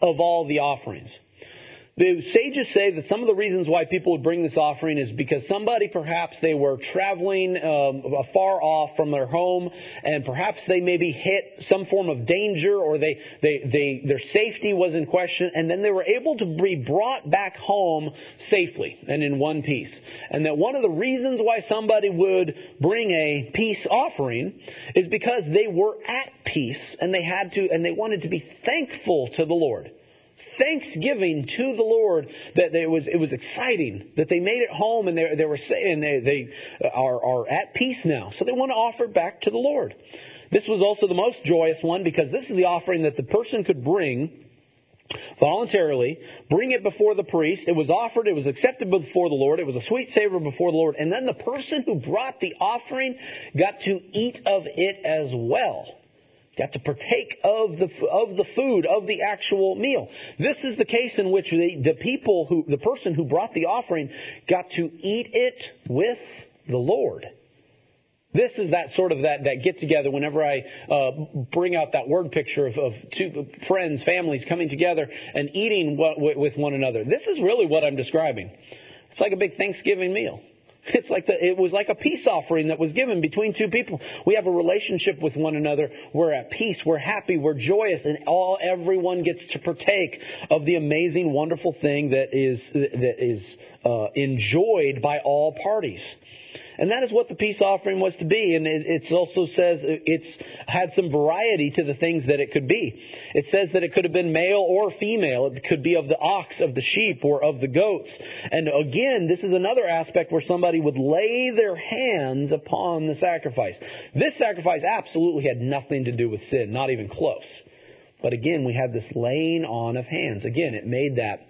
of all the offerings. The sages say that some of the reasons why people would bring this offering is because somebody perhaps they were traveling um, far off from their home, and perhaps they maybe hit some form of danger, or they, they, they their safety was in question, and then they were able to be brought back home safely and in one piece. And that one of the reasons why somebody would bring a peace offering is because they were at peace and they had to and they wanted to be thankful to the Lord thanksgiving to the Lord that it was it was exciting that they made it home and they they were saying they they uh, are are at peace now. So they want to offer back to the Lord. This was also the most joyous one because this is the offering that the person could bring voluntarily, bring it before the priest. It was offered, it was accepted before the Lord, it was a sweet savor before the Lord, and then the person who brought the offering got to eat of it as well. Got to partake of the, of the food, of the actual meal. This is the case in which the, the people who, the person who brought the offering got to eat it with the Lord. This is that sort of that, that get together whenever I uh, bring out that word picture of, of two friends, families coming together and eating with one another. This is really what I'm describing. It's like a big Thanksgiving meal. It's like the, it was like a peace offering that was given between two people. We have a relationship with one another. We're at peace. We're happy. We're joyous, and all everyone gets to partake of the amazing, wonderful thing that is that is uh, enjoyed by all parties. And that is what the peace offering was to be. And it, also says it's had some variety to the things that it could be. It says that it could have been male or female. It could be of the ox, of the sheep, or of the goats. And again, this is another aspect where somebody would lay their hands upon the sacrifice. This sacrifice absolutely had nothing to do with sin, not even close. But again, we had this laying on of hands. Again, it made that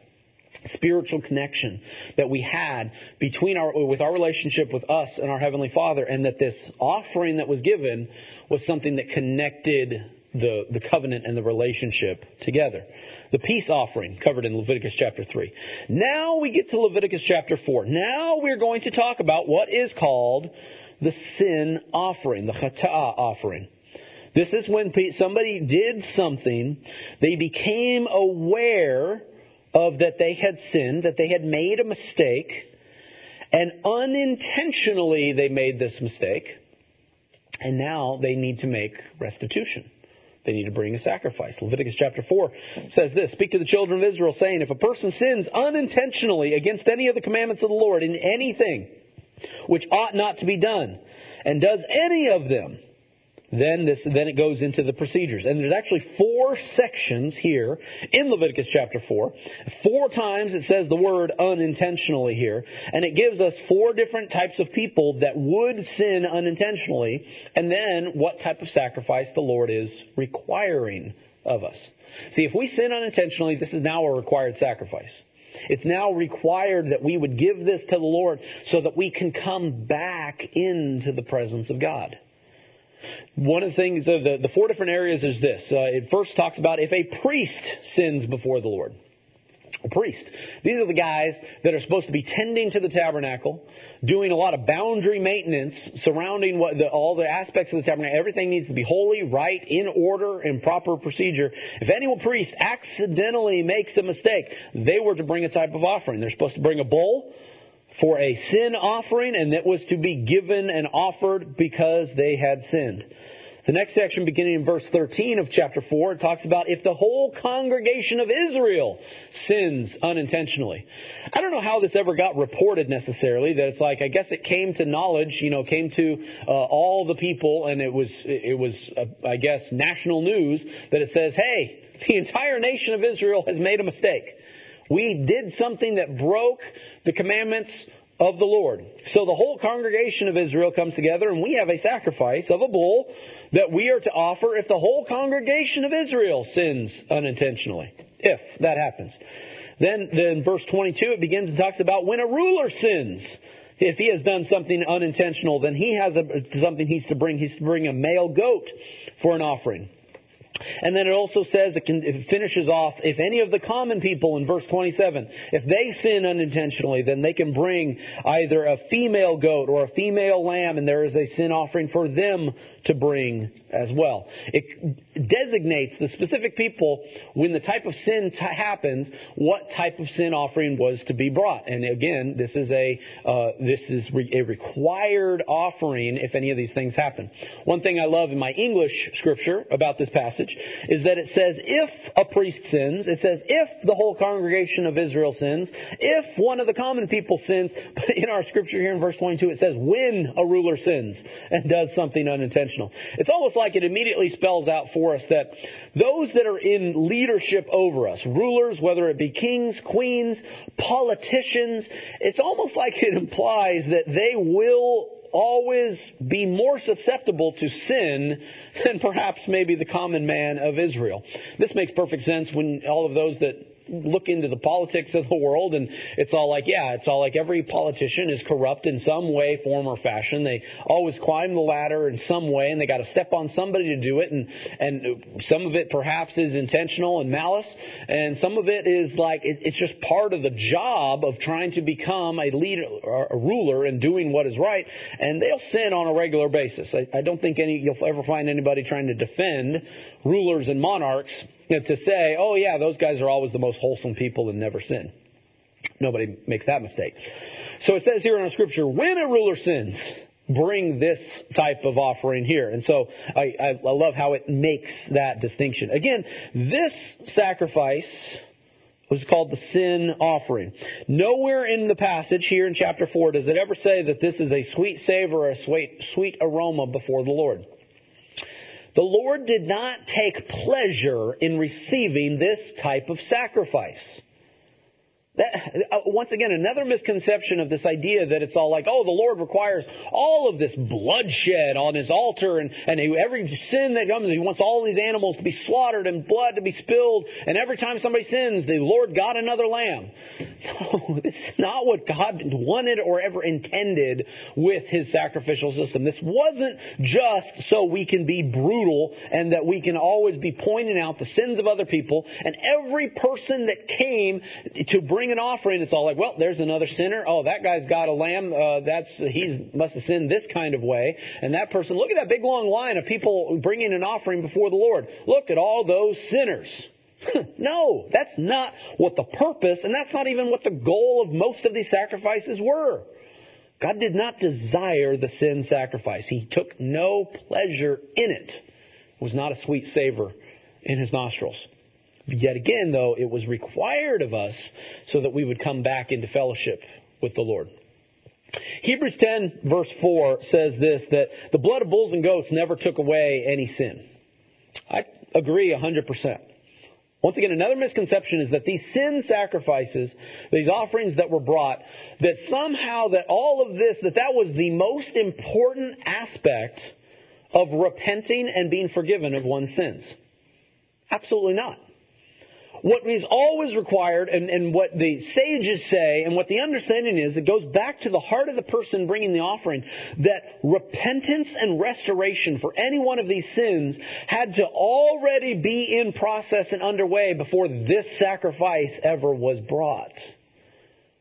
spiritual connection that we had between our with our relationship with us and our heavenly Father, and that this offering that was given was something that connected the, the covenant and the relationship together. The peace offering covered in Leviticus chapter 3. Now we get to Leviticus chapter 4. Now we're going to talk about what is called the sin offering, the chata'ah offering. This is when somebody did something, they became aware of that they had sinned, that they had made a mistake, and unintentionally they made this mistake, and now they need to make restitution. They need to bring a sacrifice. Leviticus chapter 4 says this Speak to the children of Israel, saying, If a person sins unintentionally against any of the commandments of the Lord in anything which ought not to be done, and does any of them, then this, then it goes into the procedures. And there's actually four sections here in Leviticus chapter 4. Four times it says the word unintentionally here. And it gives us four different types of people that would sin unintentionally. And then what type of sacrifice the Lord is requiring of us. See, if we sin unintentionally, this is now a required sacrifice. It's now required that we would give this to the Lord so that we can come back into the presence of God. One of the things, uh, the, the four different areas is this. Uh, it first talks about if a priest sins before the Lord. A priest. These are the guys that are supposed to be tending to the tabernacle, doing a lot of boundary maintenance surrounding what the, all the aspects of the tabernacle. Everything needs to be holy, right, in order, and proper procedure. If any priest accidentally makes a mistake, they were to bring a type of offering. They're supposed to bring a bull for a sin offering, and that was to be given and offered because they had sinned. The next section, beginning in verse 13 of chapter 4, it talks about if the whole congregation of Israel sins unintentionally. I don't know how this ever got reported necessarily, that it's like, I guess it came to knowledge, you know, came to uh, all the people, and it was, it was, uh, I guess, national news that it says, hey, the entire nation of Israel has made a mistake. We did something that broke the commandments of the Lord. So the whole congregation of Israel comes together and we have a sacrifice of a bull that we are to offer if the whole congregation of Israel sins unintentionally. If that happens. Then, then verse 22 it begins and talks about when a ruler sins. If he has done something unintentional, then he has a, something he's to bring. He's to bring a male goat for an offering. And then it also says, it, can, it, finishes off, if any of the common people in verse 27, if they sin unintentionally, then they can bring either a female goat or a female lamb, and there is a sin offering for them to bring as well. It designates the specific people when the type of sin t- happens, what type of sin offering was to be brought. And again, this is a uh, this is re- a required offering if any of these things happen. One thing I love in my English scripture about this passage is that it says if a priest sins, it says if the whole congregation of Israel sins, if one of the common people sins. But in our scripture here in verse 22, it says when a ruler sins and does something unintentional. It's almost like it immediately spells out for us that those that are in leadership over us, rulers, whether it be kings, queens, politicians, it's almost like it implies that they will always be more susceptible to sin than perhaps maybe the common man of Israel. This makes perfect sense when all of those that look into the politics of the world and it's all like, yeah, it's all like every politician is corrupt in some way, form, or fashion. They always climb the ladder in some way and they got to step on somebody to do it. And, and some of it perhaps is intentional and malice. And some of it is like, it, it's just part of the job of trying to become a leader, or a ruler and doing what is right. And they'll sin on a regular basis. I, I don't think any, you'll ever find anybody trying to defend rulers and monarchs you know, to say, oh yeah, those guys are always the most wholesome people and never sin. Nobody makes that mistake. So it says here in our scripture, when a ruler sins, bring this type of offering here. And so I, I, I love how it makes that distinction. Again, this sacrifice was called the sin offering. Nowhere in the passage here in chapter 4 does it ever say that this is a sweet savor or a sweet, sweet aroma before the Lord. The Lord did not take pleasure in receiving this type of sacrifice. That, uh, once again, another misconception of this idea that it's all like, oh, the Lord requires all of this bloodshed on His altar, and, and every sin that comes, He wants all these animals to be slaughtered and blood to be spilled, and every time somebody sins, the Lord got another lamb. No, this is not what God wanted or ever intended with His sacrificial system. This wasn't just so we can be brutal and that we can always be pointing out the sins of other people, and every person that came to bring bring an offering, it's all like, well, there's another sinner. Oh, that guy's got a lamb. Uh, that's he's must have sinned this kind of way. And that person, look at that big long line of people bringing an offering before the Lord. Look at all those sinners. no, that's not what the purpose, and that's not even what the goal of most of these sacrifices were. God did not desire the sin sacrifice. He took no pleasure in it. It was not a sweet savor in his nostrils. Yet again, though, it was required of us so that we would come back into fellowship with the Lord. Hebrews 10 verse 4 says this, that the blood of bulls and goats never took away any sin. I agree 100%. Once again, another misconception is that these sin sacrifices, these offerings that were brought, that somehow that all of this, that that was the most important aspect of repenting and being forgiven of one's sins. Absolutely not. What is always required, and, and what the sages say, and what the understanding is, it goes back to the heart of the person bringing the offering, that repentance and restoration for any one of these sins had to already be in process and underway before this sacrifice ever was brought.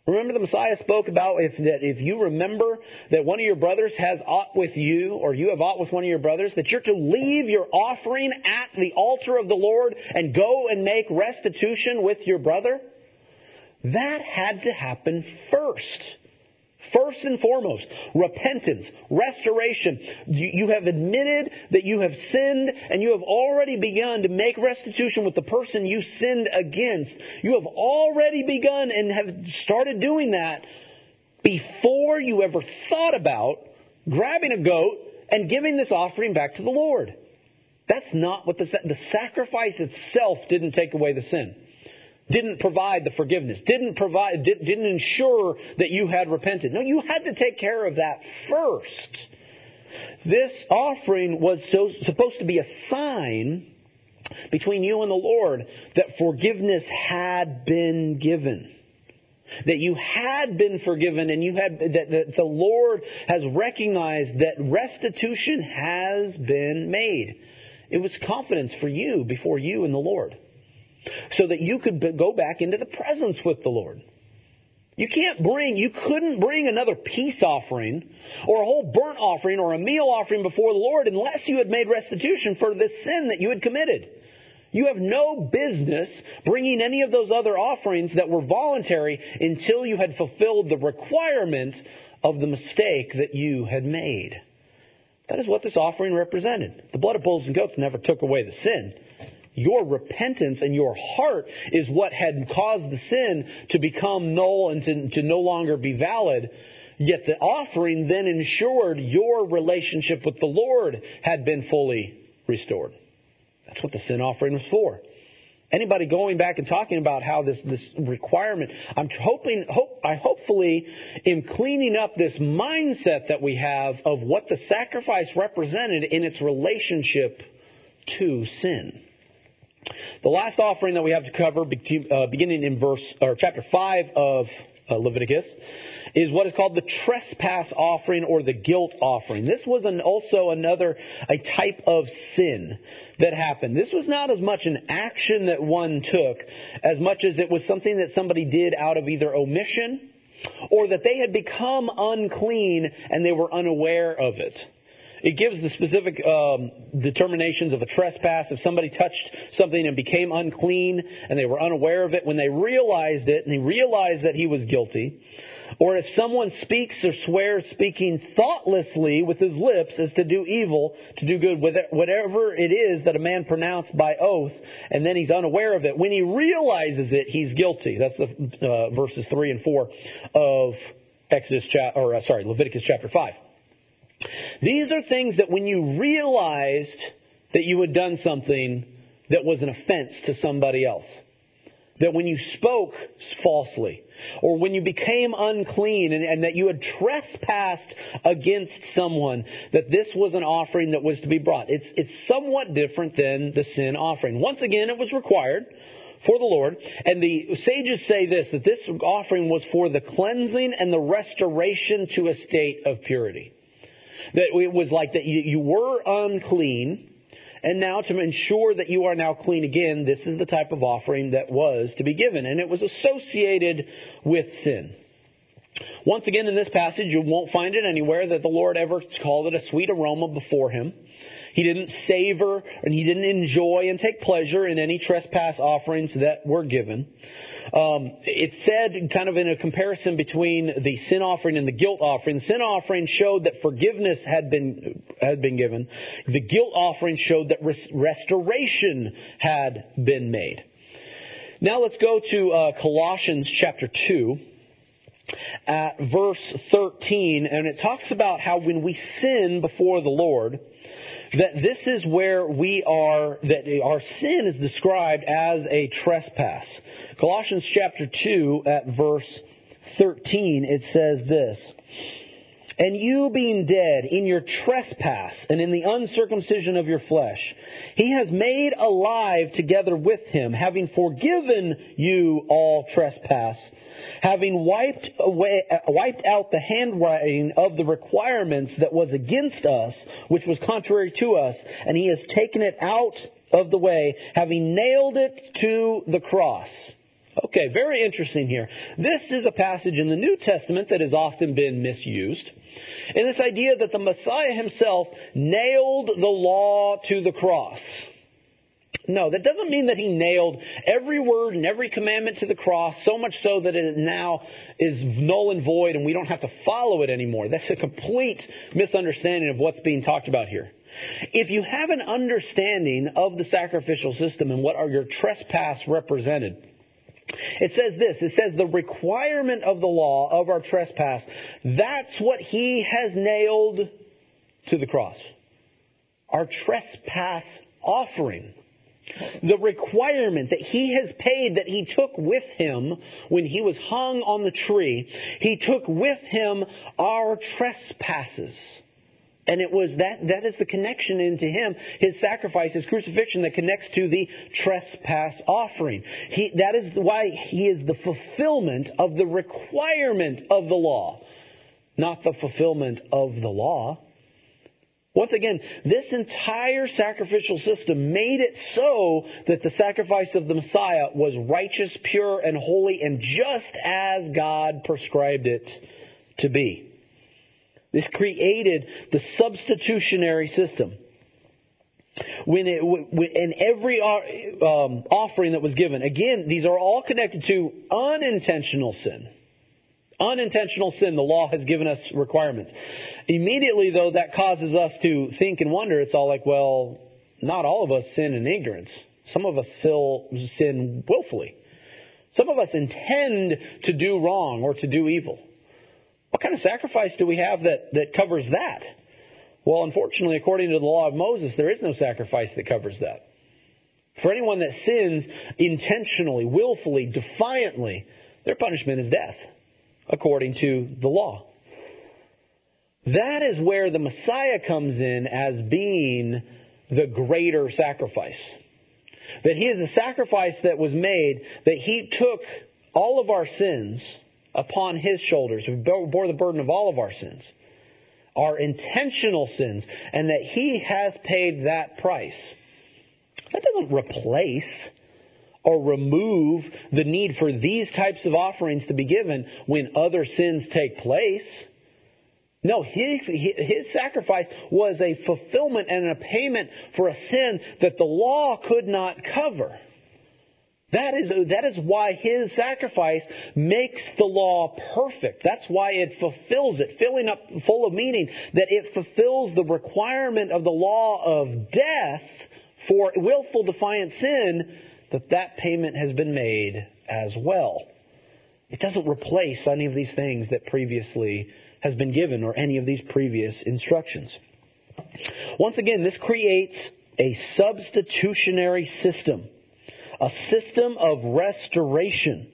Remember the Messiah spoke about if that if you remember that one of your brothers has aught with you, or you have aught with one of your brothers, that you're to leave your offering at the altar of the Lord and go and make restitution with your brother. That had to happen first. First and foremost, repentance, restoration. You, have admitted that you have sinned and you have already begun to make restitution with the person you sinned against. You have already begun and have started doing that before you ever thought about grabbing a goat and giving this offering back to the Lord. That's not what the, the sacrifice itself didn't take away the sin didn't provide the forgiveness, didn't provide, didn't ensure that you had repented. No, you had to take care of that first. This offering was so, supposed to be a sign between you and the Lord that forgiveness had been given. That you had been forgiven and you had, that, that the Lord has recognized that restitution has been made. It was confidence for you before you and the Lord so that you could go back into the presence with the Lord. You can't bring, you couldn't bring another peace offering or a whole burnt offering or a meal offering before the Lord unless you had made restitution for this sin that you had committed. You have no business bringing any of those other offerings that were voluntary until you had fulfilled the requirement of the mistake that you had made. That is what this offering represented. The blood of bulls and goats never took away the sin. Your repentance and your heart is what had caused the sin to become null and to, to no longer be valid. Yet the offering then ensured your relationship with the Lord had been fully restored. That's what the sin offering was for. Anybody going back and talking about how this, this requirement, I'm hoping, hope, I hopefully am cleaning up this mindset that we have of what the sacrifice represented in its relationship to sin. The last offering that we have to cover, uh, beginning in verse or chapter five of uh, Leviticus, is what is called the trespass offering or the guilt offering. This was an, also another a type of sin that happened. This was not as much an action that one took as much as it was something that somebody did out of either omission or that they had become unclean and they were unaware of it. It gives the specific um, determinations of a trespass. If somebody touched something and became unclean and they were unaware of it, when they realized it and they realized that he was guilty, or if someone speaks or swears speaking thoughtlessly with his lips as to do evil, to do good, whatever it is that a man pronounced by oath, and then he's unaware of it, when he realizes it, he's guilty. That's the uh, verses three and four of Exodus, cha- or uh, sorry, Leviticus chapter five. These are things that when you realized that you had done something that was an offense to somebody else, that when you spoke falsely, or when you became unclean and, and, that you had trespassed against someone, that this was an offering that was to be brought. It's, it's somewhat different than the sin offering. Once again, it was required for the Lord. And the sages say this, that this offering was for the cleansing and the restoration to a state of purity. That it was like that you, were unclean, and now to ensure that you are now clean again, this is the type of offering that was to be given. And it was associated with sin. Once again, in this passage, you won't find it anywhere that the Lord ever called it a sweet aroma before him. He didn't savor and he didn't enjoy and take pleasure in any trespass offerings that were given. Um, it said, kind of in a comparison between the sin offering and the guilt offering, the sin offering showed that forgiveness had been had been given. The guilt offering showed that res- restoration had been made. Now let's go to uh, Colossians chapter two at verse 13, and it talks about how when we sin before the Lord, that this is where we are, that our sin is described as a trespass. Colossians chapter 2 at verse 13, it says this. And you being dead in your trespass and in the uncircumcision of your flesh, he has made alive together with him, having forgiven you all trespass, having wiped away, uh, wiped out the handwriting of the requirements that was against us, which was contrary to us, and he has taken it out of the way, having nailed it to the cross. Okay, very interesting here. This is a passage in the New Testament that has often been misused. And this idea that the Messiah himself nailed the law to the cross. No, that doesn't mean that he nailed every word and every commandment to the cross, so much so that it now is null and void and we don't have to follow it anymore. That's a complete misunderstanding of what's being talked about here. If you have an understanding of the sacrificial system and what are your trespass represented, it says this, it says the requirement of the law of our trespass, that's what he has nailed to the cross. Our trespass offering. The requirement that he has paid that he took with him when he was hung on the tree, he took with him our trespasses. And it was that, that is the connection into him, his sacrifice, his crucifixion that connects to the trespass offering. He, that is why he is the fulfillment of the requirement of the law, not the fulfillment of the law. Once again, this entire sacrificial system made it so that the sacrifice of the Messiah was righteous, pure, and holy, and just as God prescribed it to be. This created the substitutionary system. When it, in every uh, um, offering that was given, again, these are all connected to unintentional sin. Unintentional sin, the law has given us requirements. Immediately, though, that causes us to think and wonder, it's all like, well, not all of us sin in ignorance. Some of us still sin willfully. Some of us intend to do wrong or to do evil. What kind of sacrifice do we have that, that covers that? Well, unfortunately, according to the law of Moses, there is no sacrifice that covers that. For anyone that sins intentionally, willfully, defiantly, their punishment is death, according to the law. That is where the Messiah comes in as being the greater sacrifice. That He is a sacrifice that was made, that He took all of our sins upon His shoulders, who bore the burden of all of our sins, our intentional sins, and that He has paid that price. That doesn't replace or remove the need for these types of offerings to be given when other sins take place. No, his, his sacrifice was a fulfillment and a payment for a sin that the law could not cover. That is, that is why his sacrifice makes the law perfect. That's why it fulfills it, filling up full of meaning, that it fulfills the requirement of the law of death for willful defiant sin, that that payment has been made as well. It doesn't replace any of these things that previously has been given or any of these previous instructions. Once again, this creates a substitutionary system, a system of restoration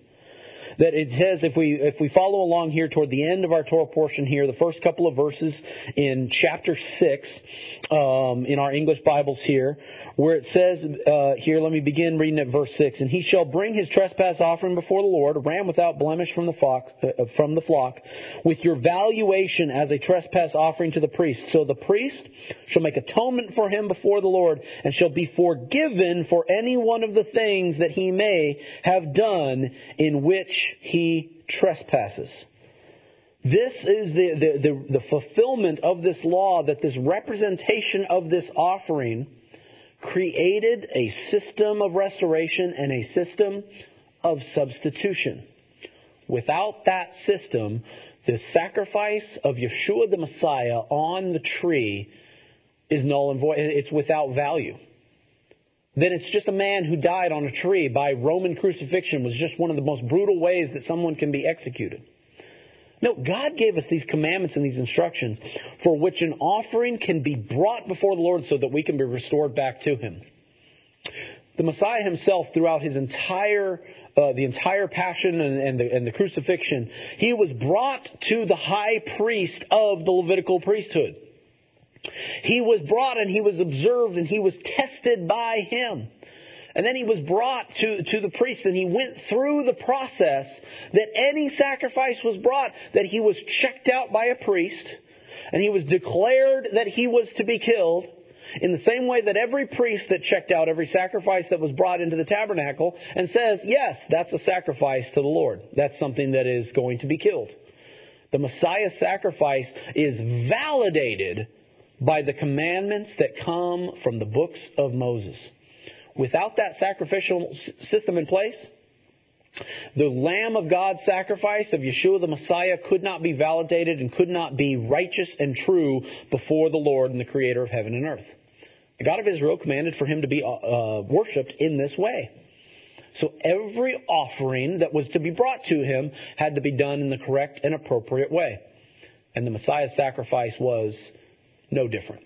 that it says if we if we follow along here toward the end of our Torah portion here, the first couple of verses in chapter six um, in our English Bibles here, where it says uh, here, let me begin reading at verse six. And he shall bring his trespass offering before the Lord, a ram without blemish from the flock, uh, from the flock, with your valuation as a trespass offering to the priest. So the priest shall make atonement for him before the Lord, and shall be forgiven for any one of the things that he may have done in which he trespasses. This is the, the, the, the, fulfillment of this law that this representation of this offering created a system of restoration and a system of substitution. Without that system, the sacrifice of Yeshua the Messiah on the tree is null and void. It's without value then it's just a man who died on a tree by Roman crucifixion was just one of the most brutal ways that someone can be executed. No, God gave us these commandments and these instructions for which an offering can be brought before the Lord so that we can be restored back to Him. The Messiah himself, throughout his entire uh, the entire passion and, and, the, and the crucifixion, he was brought to the high priest of the Levitical priesthood. He was brought and he was observed and he was tested by him. And then he was brought to, to the priest and he went through the process that any sacrifice was brought, that he was checked out by a priest and he was declared that he was to be killed in the same way that every priest that checked out every sacrifice that was brought into the tabernacle and says, yes, that's a sacrifice to the Lord. That's something that is going to be killed. The Messiah sacrifice is validated by the commandments that come from the books of Moses. Without that sacrificial system in place, the Lamb of God sacrifice of Yeshua the Messiah could not be validated and could not be righteous and true before the Lord and the Creator of heaven and earth. The God of Israel commanded for him to be uh, uh worshipped in this way. So every offering that was to be brought to him had to be done in the correct and appropriate way. And the Messiah's sacrifice was no different.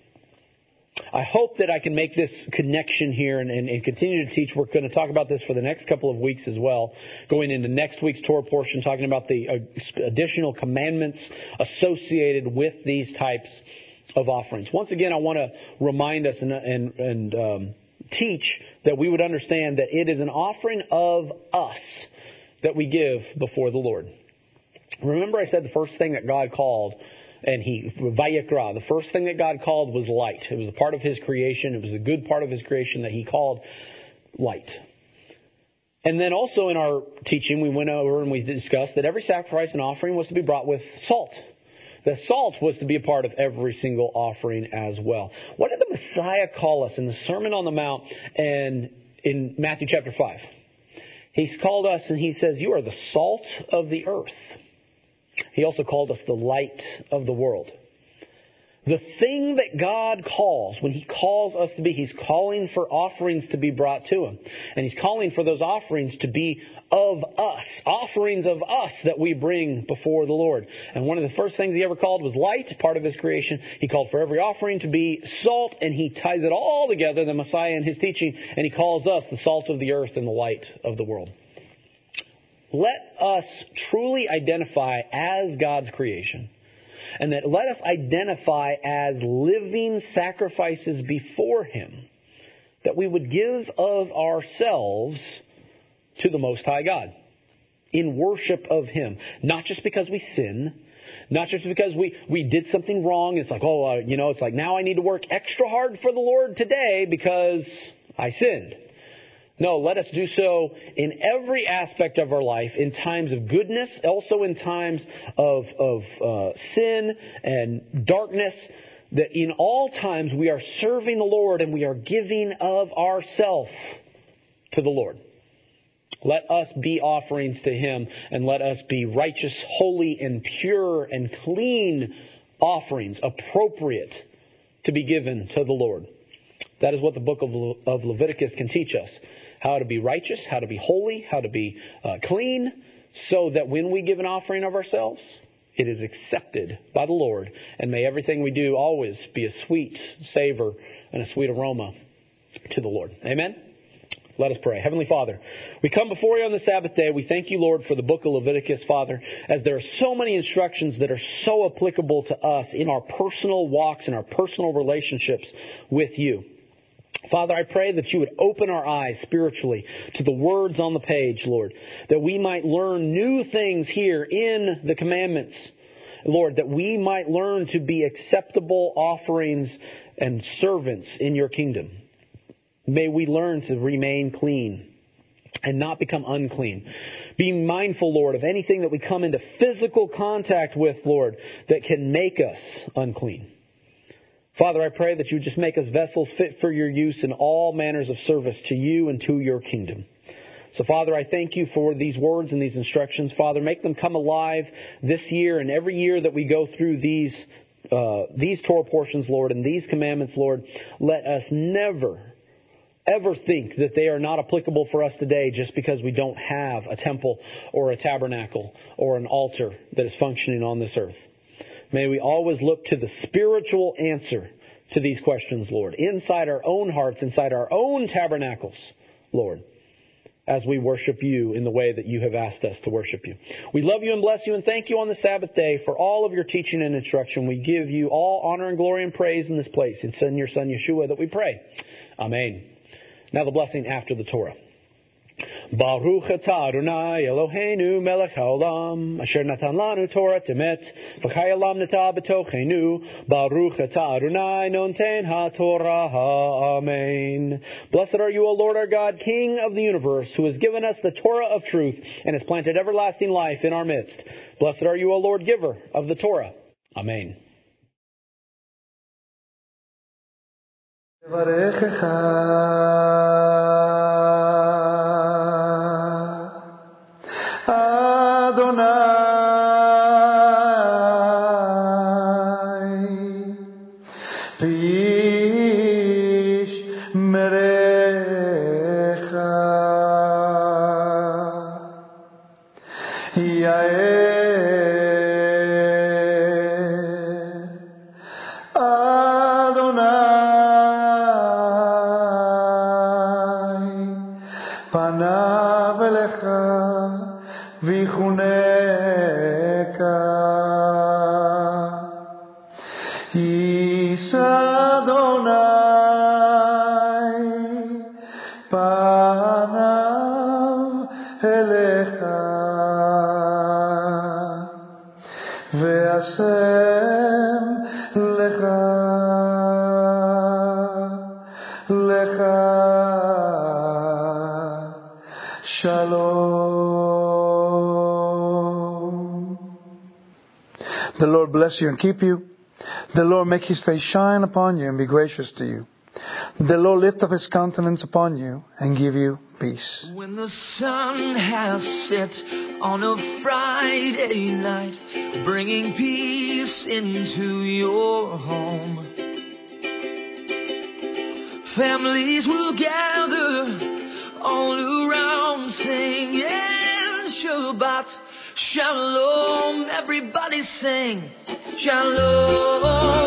I hope that I can make this connection here and, and, and, continue to teach. We're going to talk about this for the next couple of weeks as well, going into next week's Torah portion, talking about the uh, additional commandments associated with these types of offerings. Once again, I want to remind us and, and, and um, teach that we would understand that it is an offering of us that we give before the Lord. Remember, I said the first thing that God called and he Vayikra. The first thing that God called was light. It was a part of His creation. It was a good part of His creation that He called light. And then also in our teaching, we went over and we discussed that every sacrifice and offering was to be brought with salt. The salt was to be a part of every single offering as well. What did the Messiah call us in the Sermon on the Mount and in Matthew chapter 5? He's called us and he says, You are the salt of the earth. He also called us the light of the world. The thing that God calls, when He calls us to be, He's calling for offerings to be brought to Him. And He's calling for those offerings to be of us, offerings of us that we bring before the Lord. And one of the first things He ever called was light, part of His creation. He called for every offering to be salt, and He ties it all together, the Messiah and His teaching, and He calls us the salt of the earth and the light of the world let us truly identify as God's creation. And that let us identify as living sacrifices before Him. that we would give of ourselves to the Most High God in worship of Him. Not just because we sin, not just because we, we did something wrong. It's like, oh, uh, you know, it's like now I need to work extra hard for the Lord today because I sinned. No, let us do so in every aspect of our life, in times of goodness, also in times of, of uh, sin and darkness, that in all times we are serving the Lord and we are giving of ourself to the Lord. Let us be offerings to Him and let us be righteous, holy, and pure and clean offerings appropriate to be given to the Lord. That is what the book of, Le- of Leviticus can teach us. How to be righteous, how to be holy, how to be uh, clean, so that when we give an offering of ourselves, it is accepted by the Lord. And may everything we do always be a sweet savor and a sweet aroma to the Lord. Amen? Let us pray. Heavenly Father, we come before you on the Sabbath day. We thank you, Lord, for the book of Leviticus, Father, as there are so many instructions that are so applicable to us in our personal walks and our personal relationships with you. Father, I pray that you would open our eyes spiritually to the words on the page, Lord, that we might learn new things here in the commandments. Lord, that we might learn to be acceptable offerings and servants in your kingdom. May we learn to remain clean and not become unclean. Be mindful, Lord, of anything that we come into physical contact with, Lord, that can make us unclean. Father, I pray that you just make us vessels fit for your use in all manners of service to you and to your kingdom. So, Father, I thank you for these words and these instructions. Father, make them come alive this year and every year that we go through these uh, these Torah portions, Lord, and these commandments, Lord. Let us never ever think that they are not applicable for us today just because we don't have a temple or a tabernacle or an altar that is functioning on this earth. May we always look to the spiritual answer to these questions, Lord, inside our own hearts, inside our own tabernacles, Lord, as we worship you in the way that you have asked us to worship you. We love you and bless you and thank you on the Sabbath day for all of your teaching and instruction. We give you all honor and glory and praise in this place. It's in your Son Yeshua that we pray. Amen. Now the blessing after the Torah. Baruch atah Adonai Eloheinu melech haolam asher natan lanu Torah temet v'chayalam nata betochenu Baruch atah Adonai nonten ha-Torah Amen. Blessed are you, O Lord our God, King of the universe, who has given us the Torah of truth and has planted everlasting life in our midst. Blessed are you, O Lord, giver of the Torah. Amen. יברכך मेरे you and keep you. The Lord make his face shine upon you and be gracious to you. The Lord lift up his countenance upon you and give you peace. When the sun has set on a Friday night, bringing peace into your home. Families will gather all around singing Shabbat Shalom. Everybody sing Shalom. Shalom.